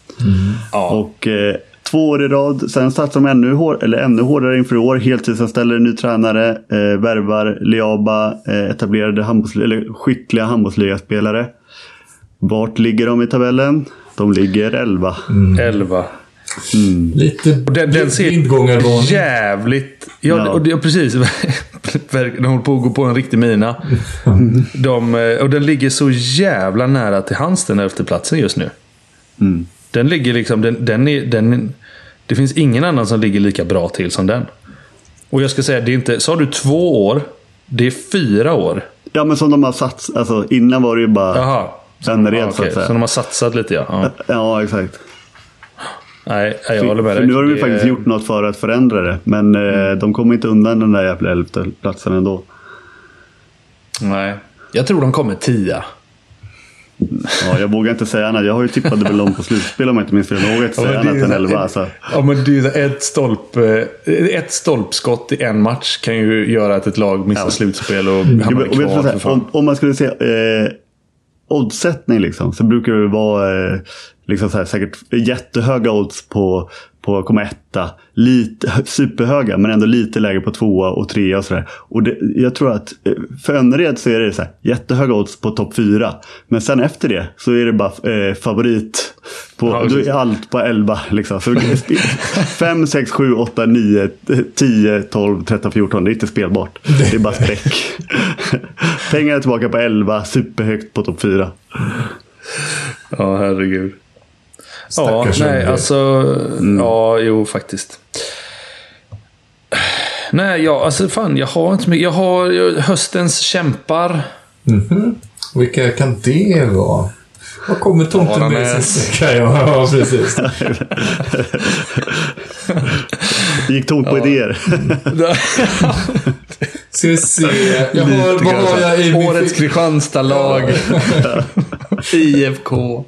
Ja. Och eh, två år i rad. Sen satsar de ännu, hår, eller ännu hårdare inför i år. Heltidsanställer ny tränare. Eh, värvar Leaba. Eh, etablerade eller skickliga handbollsligaspelare. Vart ligger de i tabellen? De ligger 11. Elva. Lite Den, den ser jävligt... Ja, Ja. Och det, precis. De håller på att gå på en riktig mina. De, eh, och den ligger så jävla nära till hands den elfte platsen just nu. Mm. Den ligger liksom... Den, den är, den, det finns ingen annan som ligger lika bra till som den. Och jag ska säga, det är inte... Sa du två år? Det är fyra år. Ja men som de har satsat. Alltså innan var det ju bara Jaha. Önnered Ja, så okej. att säga. Så de har satsat lite ja. ja. Ja exakt. Nej, jag håller med För dig. nu har de ju Det- faktiskt gjort något för att förändra det. Men eh, de kommer inte undan den där jävla elfte platsen ändå. Nej. Jag tror de kommer tia. Ja, jag vågar inte säga annat. Jag har ju tippat dem på slutspel om jag inte minns fel. Jag vågar inte Ja, säga annat än så- 11. Alltså. Ja, men det är ett, stolp, eh, ett stolpskott i en match kan ju göra att ett lag missar Ja. slutspel och hamnar du kvar. här, om, om man skulle se eh, oddsättning liksom, så brukar det vara eh, liksom så här, säkert jättehöga odds på, på komma etta. Lite, superhöga men ändå lite lägre på tvåa och trea och sådär. Och det, jag tror att eh, för Önnered så är det så här, jättehöga odds på topp fyra. Men sen efter det så är det bara eh, favorit. På, Ja, då är allt på 11. Liksom. Så 5, 6, 7, 8, 9, 10, 12, 13, 14. Det är inte spelbart. Det är bara streck. Pengar är tillbaka på 11. Superhögt på topp 4. Ja, herregud. Ja, nej, alltså... Ja, jo, faktiskt. Nej, ja, alltså fan, jag har inte mycket. Jag har höstens kämpar. Vilka kan det vara? Vad kommer tomten med sin säck? Ja, precis. Gick tomt på idéer. Ska vi se. Jag har, vad har jag i min Årets Kristianstad-lag. IFK.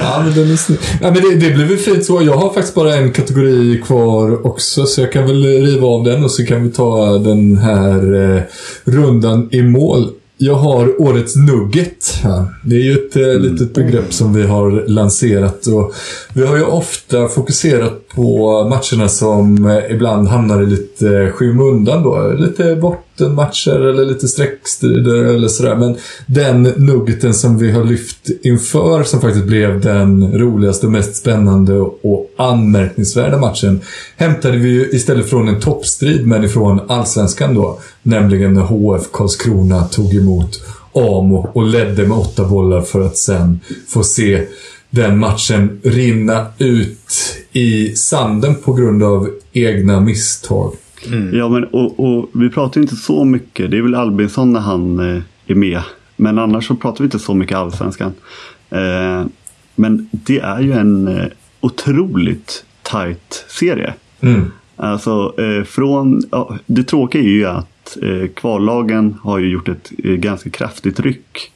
Ja, men den är snygg. Ja, men det, det blir väl fint så. Jag har faktiskt bara en kategori kvar också, så jag kan väl riva av den och så kan vi ta den här eh, rundan i mål. Jag har årets nugget. Ja, det är ju ett eh, litet begrepp som vi har lanserat. Och vi har ju ofta fokuserat på matcherna som eh, ibland hamnar i lite eh, skymundan då. Lite bottenmatcher eller lite streckstrider eller sådär. Men den nuggeten som vi har lyft inför som faktiskt blev den roligaste, mest spännande och anmärkningsvärda matchen hämtade vi ju istället från en toppstrid men ifrån Allsvenskan då. Nämligen när HF Karlskrona tog emot Amo och ledde med åtta bollar för att sen få se den matchen rinna ut i sanden på grund av egna misstag. Ja, men och, och vi pratar inte så mycket. Det är väl Albinsson när han eh, är med. Men annars så pratar vi inte så mycket allsvenskan. Eh, men det är ju en eh, otroligt tight serie. Mm. Alltså eh, från, ja, det tråkiga är ju att eh, kvallagen har ju gjort ett eh, ganska kraftigt ryck.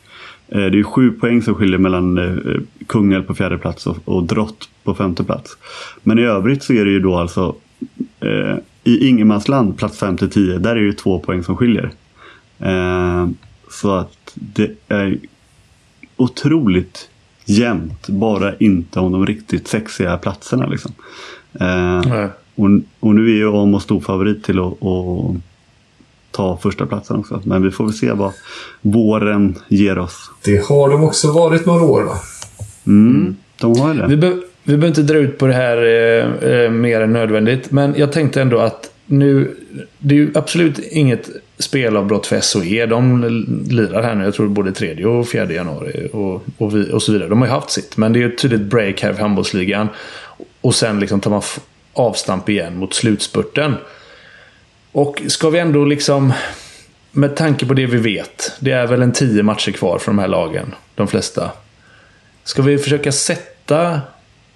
Eh, det är ju sju poäng som skiljer mellan eh, Kungälv på fjärde plats och, och Drott på femte plats. Men i övrigt så är det ju då alltså eh, i ingenmansland plats 5 till 10, där är det ju två poäng som skiljer. Eh, så att det är otroligt jämnt, bara inte om de riktigt sexiga platserna. Liksom. Eh, och, och nu är ju Åmål stor favorit till att ta första platsen också. Men vi får väl se vad våren ger oss. Det har de också varit några år va? Mm, De har ju Vi, det. be vi behöver inte dra ut på det här eh, eh, mer än nödvändigt. Men jag tänkte ändå att nu... Det är ju absolut inget spelavbrott för SOE. De lirar här nu, jag tror både 3 och 4 januari och, och, vi, och så vidare. De har ju haft sitt. Men det är ju ett tydligt break här för handbollsligan. Och sen liksom tar man avstamp igen mot slutspurten. Och ska vi ändå liksom... Med tanke på det vi vet. Det är väl en tio matcher kvar för de här lagen. De flesta. Ska vi försöka sätta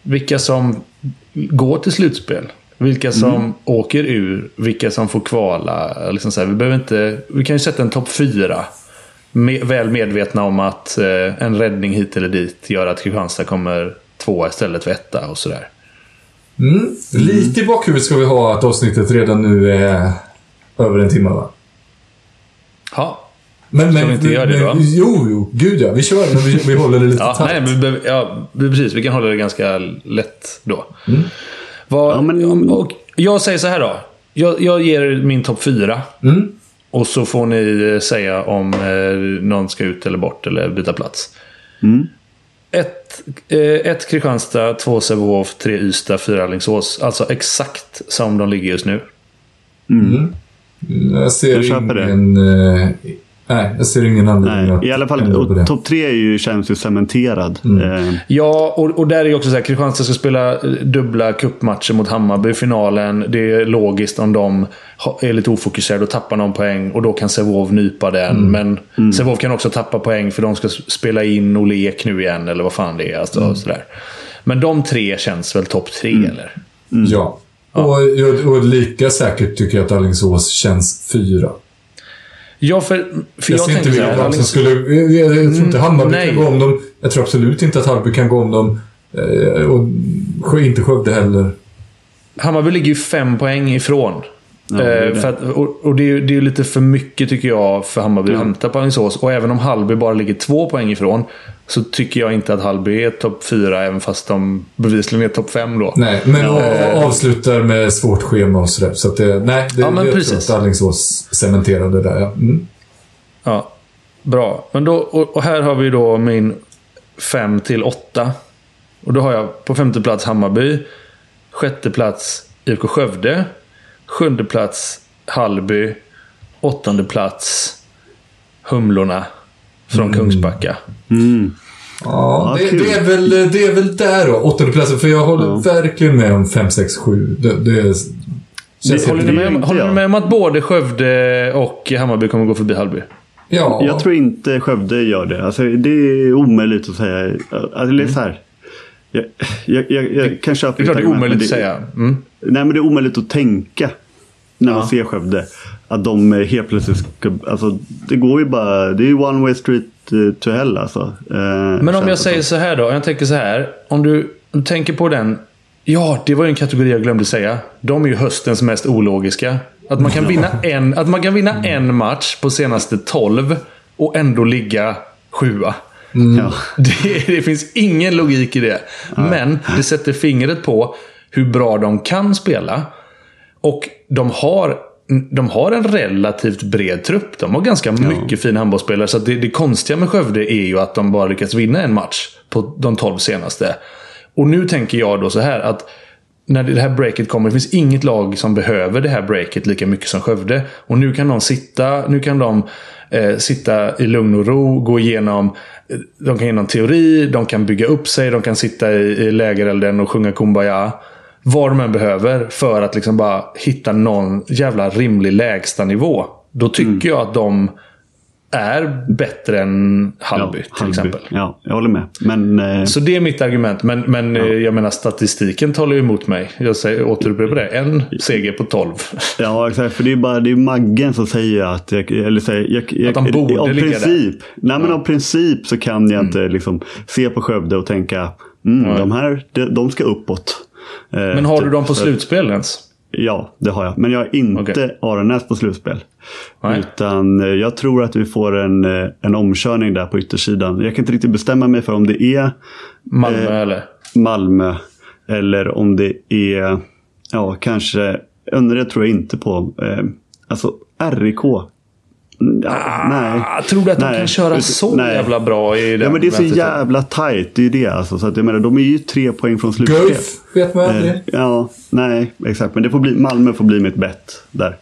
vilka som går till slutspel? Vilka som åker ur? Vilka som får kvala? Liksom så här, vi, behöver inte, vi kan ju sätta en topp fyra. Med, väl medvetna om att eh, en räddning hit eller dit gör att Kristianstad kommer tvåa istället för etta och sådär. Mm. Lite i bakhuvudet ska vi ha att avsnittet redan nu är över en timme va? Ja, Men, Ska vi inte göra det då? Jo, jo. Gud ja. Vi kör, men vi, vi håller det lite ja, tajt. nej, behöver- ja precis. Vi kan hålla det ganska lätt då. Vad, Ja, men- och jag säger så här då. Jag, jag ger min topp fyra. Mm. Och så får ni eh, säga om eh, någon ska ut eller bort eller byta plats. Mm. Ett, eh, ett Kristianstad, två Sävehof, tre Ystad, fyra Alingsås. Alltså exakt som de ligger just nu. Jag ser Jag köper det. Nej, jag ser ingen anledning Nej, att I alla fall, och topp tre är ju, känns ju cementerad. Eh, Ja, och, och där är ju också så här. Kristianstad ska spela eh, dubbla cupmatcher mot Hammarby i finalen. Det är logiskt om de är lite ofokuserade och tappar någon poäng. Och då kan Sävehof nypa den. Men Sävehof kan också tappa poäng för de ska spela in Olek nu igen. Eller vad fan det är. Alltså, sådär. Men de tre känns väl topp tre, eller? Ja. Och, och, och lika säkert tycker jag att Alingsås känns fyra. Ja, för, för Jag, jag, ser inte lag som skulle... Jag, jag, jag tror inte Hammarby nej. kan gå om dem. Jag tror absolut inte att Hammarby kan gå om dem. Eh, och inte Skövde heller. Hammarby ligger ju fem poäng ifrån. Ja, det Eh, det. för att, och och det, är, ju- det är ju lite för mycket tycker jag för Hammarby att hämta på Alingsås. Och även om Hallby bara ligger två poäng ifrån. Så tycker jag inte att Hallby är topp fyra. Även fast de bevisligen är topp fem då. Nej, men Ja. av- avslutar med svårt schema och sådär. Så att det, nej, det, Ja, men jag tror precis. att Alingsås cementerade där. Ja. Mm. Ja, bra. Men då, och, och här har vi då min fem till åtta. Och då har jag på femte plats Hammarby. Sjätte plats IFK Skövde. Sjunde plats Hallby. Åttonde plats Humlorna från Kungsbacka. mm. Ja, Ja, det, det, är väl, det är väl där då. Åttonde platsen. För jag håller verkligen med om 5, 6, 7. Det, det känns helt Håller ni, om- håller med om att både Skövde och Hammarby kommer gå förbi Hallby? Ja. Jag tror inte Skövde gör det. Alltså, det är omöjligt att säga. Alltså, det är så här. Jag, jag, jag, jag kan köpa Det är klart det är omöjligt men att säga. Mm. Nej, men det är omöjligt att tänka när man Ja. ser Skövde. Att de helt plötsligt ska... Alltså, det går ju bara... Det är ju one way street eh, to hell alltså. Eh, Men om jag det säger som. så här då. Jag tänker så här. Om du, om du tänker på den. Ja, det var ju en kategori jag glömde säga. De är ju höstens mest ologiska. Att man kan vinna en, att man kan vinna en match på senaste 12 och ändå ligga sjua. Ja. Det, det finns ingen logik i det. Men det sätter fingret på hur bra de kan spela. Och de har, de har en relativt bred trupp. De har ganska mycket fina handbollsspelare. Så det, det konstiga med Skövde är ju att de bara lyckats vinna en match på de 12 senaste. Och nu tänker jag då så här att när det här breaket kommer, det finns inget lag som behöver det här breaket lika mycket som Skövde. Och nu kan de sitta, nu kan de eh, sitta i lugn och ro, gå igenom De kan ge någon teori, de kan bygga upp sig, de kan sitta i, i lägerelden och sjunga Kumbaya. Vad de än behöver för att liksom bara hitta någon jävla rimlig lägstanivå. Då tycker jag att de är bättre än Hallby till Hallby. exempel. Ja, jag håller med. Men eh, Så det är mitt argument. Men, men eh, jag menar statistiken talar ju emot mig. Jag säger, återupprepar det. En seger på 12. Ja, exakt. För det är bara det är Maggen som säger att... Jag, eller säger, jag, jag, Att de borde av ligga princip, Nej, men Ja. av princip så kan jag inte liksom, se på Skövde och tänka mm, de här de, de ska uppåt. Eh, Men har du typ. dem på slutspel ens? Ja, det har jag. Men jag har inte Okej. Aranäs på slutspel. Nej. Utan eh, jag tror att vi får en, eh, en omkörning där på yttersidan. Jag kan inte riktigt bestämma mig för om det är Malmö Eh, eller? Malmö eller om det är, ja kanske, Önnered tror jag inte på. Eh, alltså RIK. Ja, nej. Ah, tror du att de Nej. kan köra så nej. jävla bra i den Ja men det är så jävla tajt. Det är ju det alltså. Så att jag menar, de är ju tre poäng från slutspel. Guif vet man Eh, aldrig. ja, nej exakt. Men det får bli, Malmö får bli mitt bett där.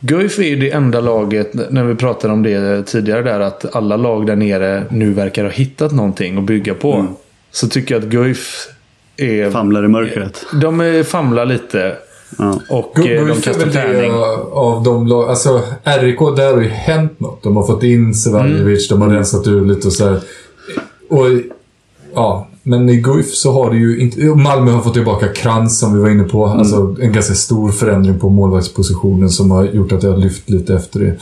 Guif är ju det enda laget, när vi pratade om det tidigare där, att alla lag där nere nu verkar ha hittat någonting att bygga på. Mm. Så tycker jag att Guif är... Famlar i mörkret. De är, famlar lite. Ja. Och eh, de kastar tärning. av de lag... Alltså RIK, där har ju hänt något. De har fått in Sevaljevic, de har rensat ur lite och så här. Och ja, men i Guif så har det ju inte... Malmö har fått tillbaka Krantz som vi var inne på. Alltså en ganska stor förändring på målvaktspositionen som har gjort att det har lyft lite efter det.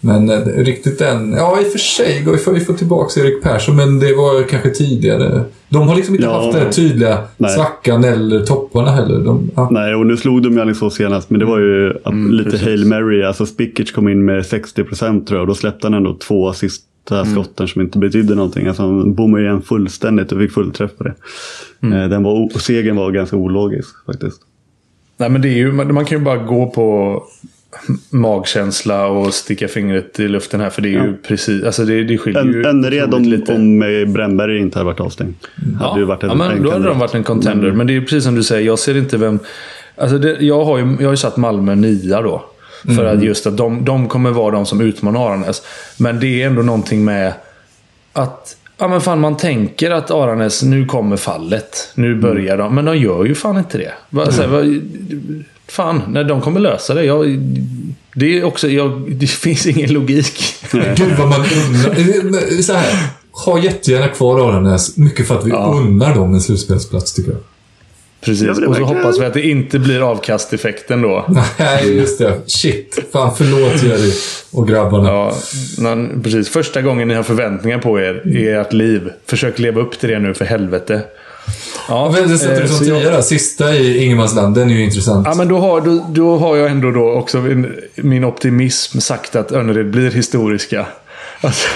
Men eh, riktigt den... Ja, i och för sig. Guif har ju fått tillbaka Erik Persson, men det var kanske tidigare. De har liksom inte Ja. haft den här tydliga Nej. svackan eller topparna heller. De, ja. Nej, och nu slog de ju Alingsås senast. Men det var ju Mm, lite precis. Hail Mary. Alltså Spikic kom in med 60% tror jag. Och då släppte han ändå två sista Mm. skotten som inte betydde någonting. Alltså han bommade igen fullständigt och fick fullträff på det. Mm. Eh, Den var, segern var ganska ologisk faktiskt. Nej, men det är ju, man man kan ju bara gå på magkänsla och sticka fingret i luften här. För det är ju precis... Alltså det, det skiljer ju Ön- Önnered om, lite. om eh, Brännberg inte hade varit avstängd. Ja, Hade ju varit en- ja men en då hade de varit en contender. Men det är precis som du säger, jag ser inte vem... Alltså det, jag, har ju, jag har ju satt Malmö nia då. För att just att de, de kommer vara de som utmanar Aranäs. Men det är ändå någonting med att... Ja men fan man tänker att Aranäs, nu kommer fallet. Nu börjar de. Men de gör ju fan inte det. Här, va, fan, nej, de kommer lösa det. Jag, det, är också, jag, det finns ingen logik. Gud vad man undrar. Eh, Så här. Ha jättegärna kvar Aranäs. Mycket för att vi Ja. unnar dem en slutspelsplats tycker jag. Precis. Ja, och så hoppas vi att det inte blir avkasteffekten då. Nej, just det. Shit. Fan, förlåt Jerry och grabbarna. Ja, men precis. Första gången ni har förväntningar på er i ert liv. Försök leva upp till det nu för helvete. Ja, Och vem sätter du som tia? Sista i Ingenmansland. Den är ju intressant. Ja, men då har, då, då har jag ändå då också min, min optimism sagt att Önnered blir historiska. Att,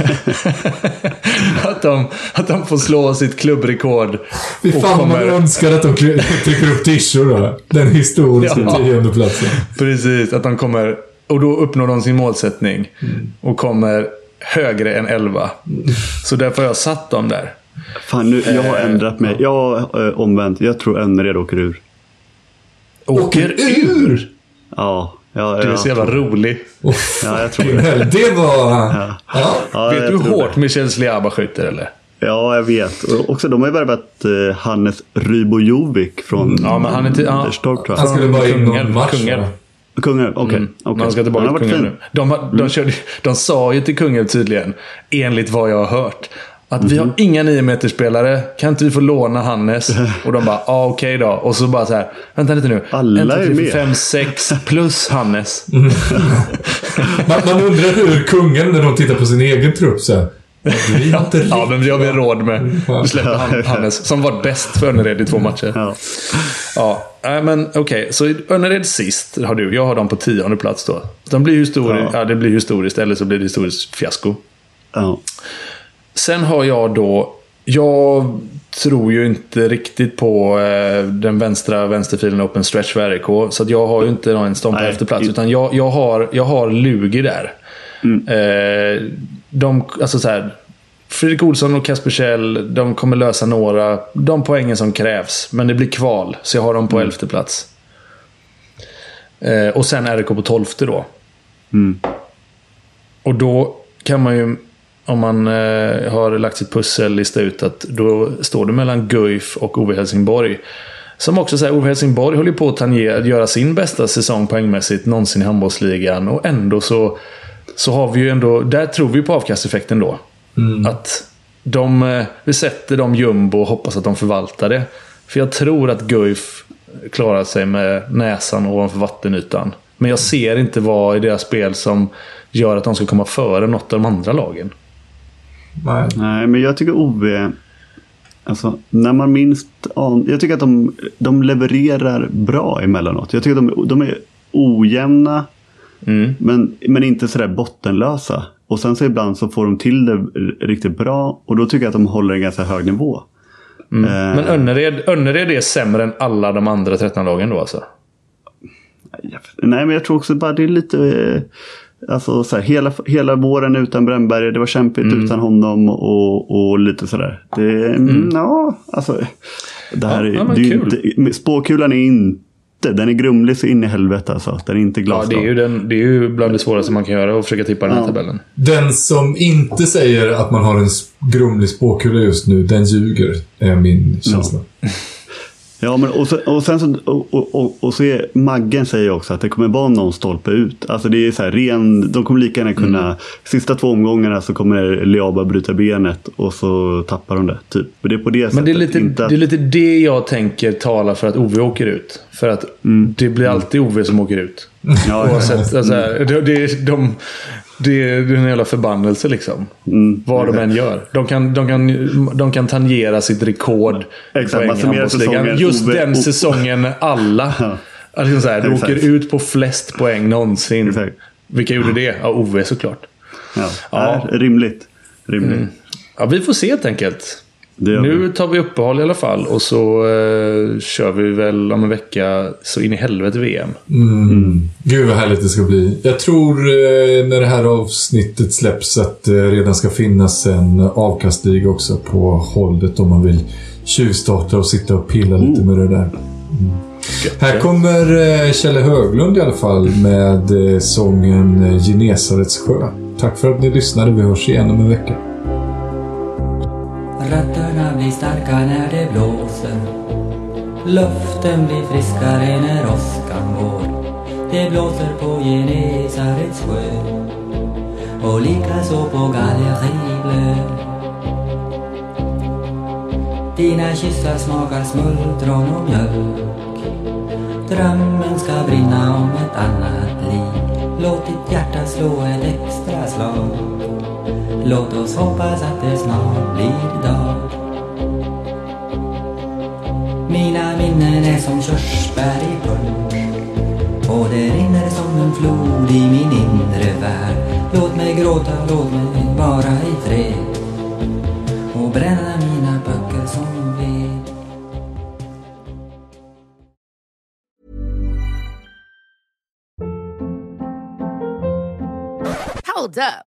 att, de, att de får slå sitt klubbrekord. Fy fan vad man kommer- önskar att de trycker upp Tishor då. Den historiska Ja. tionde platsen. Precis, att de kommer... Och då uppnår de sin målsättning. Mm. Och kommer högre än 11. Så därför har jag satt dem där. Fan, nu, jag har Eh, ändrat mig. Jag har eh, omvänt. Jag tror Önnered åker ur. Åker ur! Ja, ja, Du är så jävla rolig. Oh, Ja, jag tror det. Det var... Ja. Ja. Ja, Vet du hur hårt Michel Sliaba skjuter eller? Ja, jag vet. Och också, de har ju värvat eh, Hannes Rybojovic från Ja, men han är inte... Ja, Anderstorp tror Han jag. skulle bara in någon match. Kungen. va? Kungälv, okej. Mm. okej. Man ska tillbaka Han har till Kungälv nu. De, har- de, körde, de sa ju till Kungälv tydligen, enligt vad jag har hört, att vi har Mhm. inga 9 meterspelare Kan inte vi få låna Hannes? Och de bara, ja ah, okej då. Och så bara så här, vänta lite nu. Alla En, två, är tre, fyra, med. fem, sex plus Hannes. Man, man undrar hur kungen, när de tittar på sin egen trupp, så här, Vi har inte Ja, men det har vi råd med. Ja. Vi släpper Han- Hannes, som var bäst för Önnered i två matcher. Ja. Ja, men okej. Så Önnered sist har du. Jag har dem på tionde plats då. De blir historiskt, ja. Ja. det blir historiskt, eller så blir det historiskt fiasko. Ja. Sen har jag då... Jag tror ju inte riktigt på eh, den vänstra vänsterfilen open stretch för RIK. Så jag har ju inte en stånd på efterplats. Utan jag, jag, har, jag har Lugi där. Eh, de, alltså så här, Fredrik Olsson och Kasper Kjell, de kommer lösa några. De poängen som krävs. Men det blir kval. Så jag har dem på elfte plats. Eh, och sen RIK på tolfte då. Mm. Och då kan man ju om man eh, har lagt sitt pussel, listat ut att då står det mellan Guif och OV Helsingborg. Som också säger, OV Helsingborg håller på att tangera, göra sin bästa säsong poängmässigt någonsin i handbollsligan. Och ändå så, så har vi ju ändå, där tror vi på avkasteffekten då. Att de, eh, vi sätter dem jumbo och hoppas att de förvaltar det. För jag tror att Guif klarar sig med näsan ovanför vattenytan. Men jag ser inte vad i deras spel som gör att de ska komma före något av de andra lagen. Nej. Nej, men jag tycker OV... Alltså, när man minst an... Jag tycker att de, de levererar bra emellanåt. Jag tycker att de, de är ojämna. Men, men inte sådär bottenlösa. Och sen så ibland så får de till det riktigt bra. Och då tycker jag att de håller en ganska hög nivå. Eh, Men Önnered, Önnered är sämre än alla de andra 13-lagen då alltså? Nej, men jag tror också bara det är lite... Alltså så här, hela, hela våren utan Brännberg, det var kämpigt Mm. utan honom och, och lite sådär. Det, mm. Ja, alltså. Det här Ja, är, ja, det är inte, spåkulan är inte... Den är grumlig så in i helvete alltså. Den är inte Ja, glasklar. det är, ju den, det är ju bland det svåraste man kan göra att försöka tippa den här Ja. tabellen. Den som inte säger att man har en grumlig spåkula just nu, den ljuger. Är min känsla. Ja, men och, sen, och sen så, och, och, och, så är Maggen säger också att det kommer vara någon stolpe ut. Alltså det är så här ren, de kommer lika gärna kunna, Mm. sista två omgångarna så kommer Leaba bryta benet och så tappar de det. Typ. Men det är på det sättet. Men det är, lite, inte att, det är lite det jag tänker tala för att Ove åker ut. För att det blir alltid Ove som åker ut. Ja, ja, Oavsett, alltså, här, det, det, de, det är en jävla förbannelse liksom. Mm. Vad de än gör. De kan, de, kan, de kan tangera sitt rekord Exakt, poäng handbollsligan. Just den säsongen alla. Alltså, så här, du åker ut på flest poäng någonsin. Exakt. Vilka gjorde det? Ja, Ove såklart. ja, Ja. Nej, rimligt. rimligt. Ja, vi får se helt enkelt. Nu vi. tar vi uppehåll i alla fall och så eh, kör vi väl om en vecka så in i helvete VM. Gud vad härligt det ska bli. Jag tror eh, när det här avsnittet släpps att det redan ska finnas en avkastliga också på hållet om man vill tjuvstarta och sitta och pilla lite med det där. Mm. Här kommer eh, Kjelle Höglund i alla fall med eh, sången eh, Genesarets sjö. Tack för att ni lyssnade. Vi hörs igen om en vecka. Rötterna blir starka när det blåser. Luften blir friskare när åskan går. Det blåser på Genesarets sjö. Och likaså på Gallerieblö Dina kyssar smakar smultron och mjölk. Drömmen ska brinna om ett annat liv. Låt ditt hjärta slå ett extra slag. Låt oss hoppas att det snart blir dag. Mina minnen är som körsbär i punsch. Och det rinner som en flod i min inre värld. Låt mig gråta, låt mig vara i fred. Och bränna mina böcker som ved. Hold up.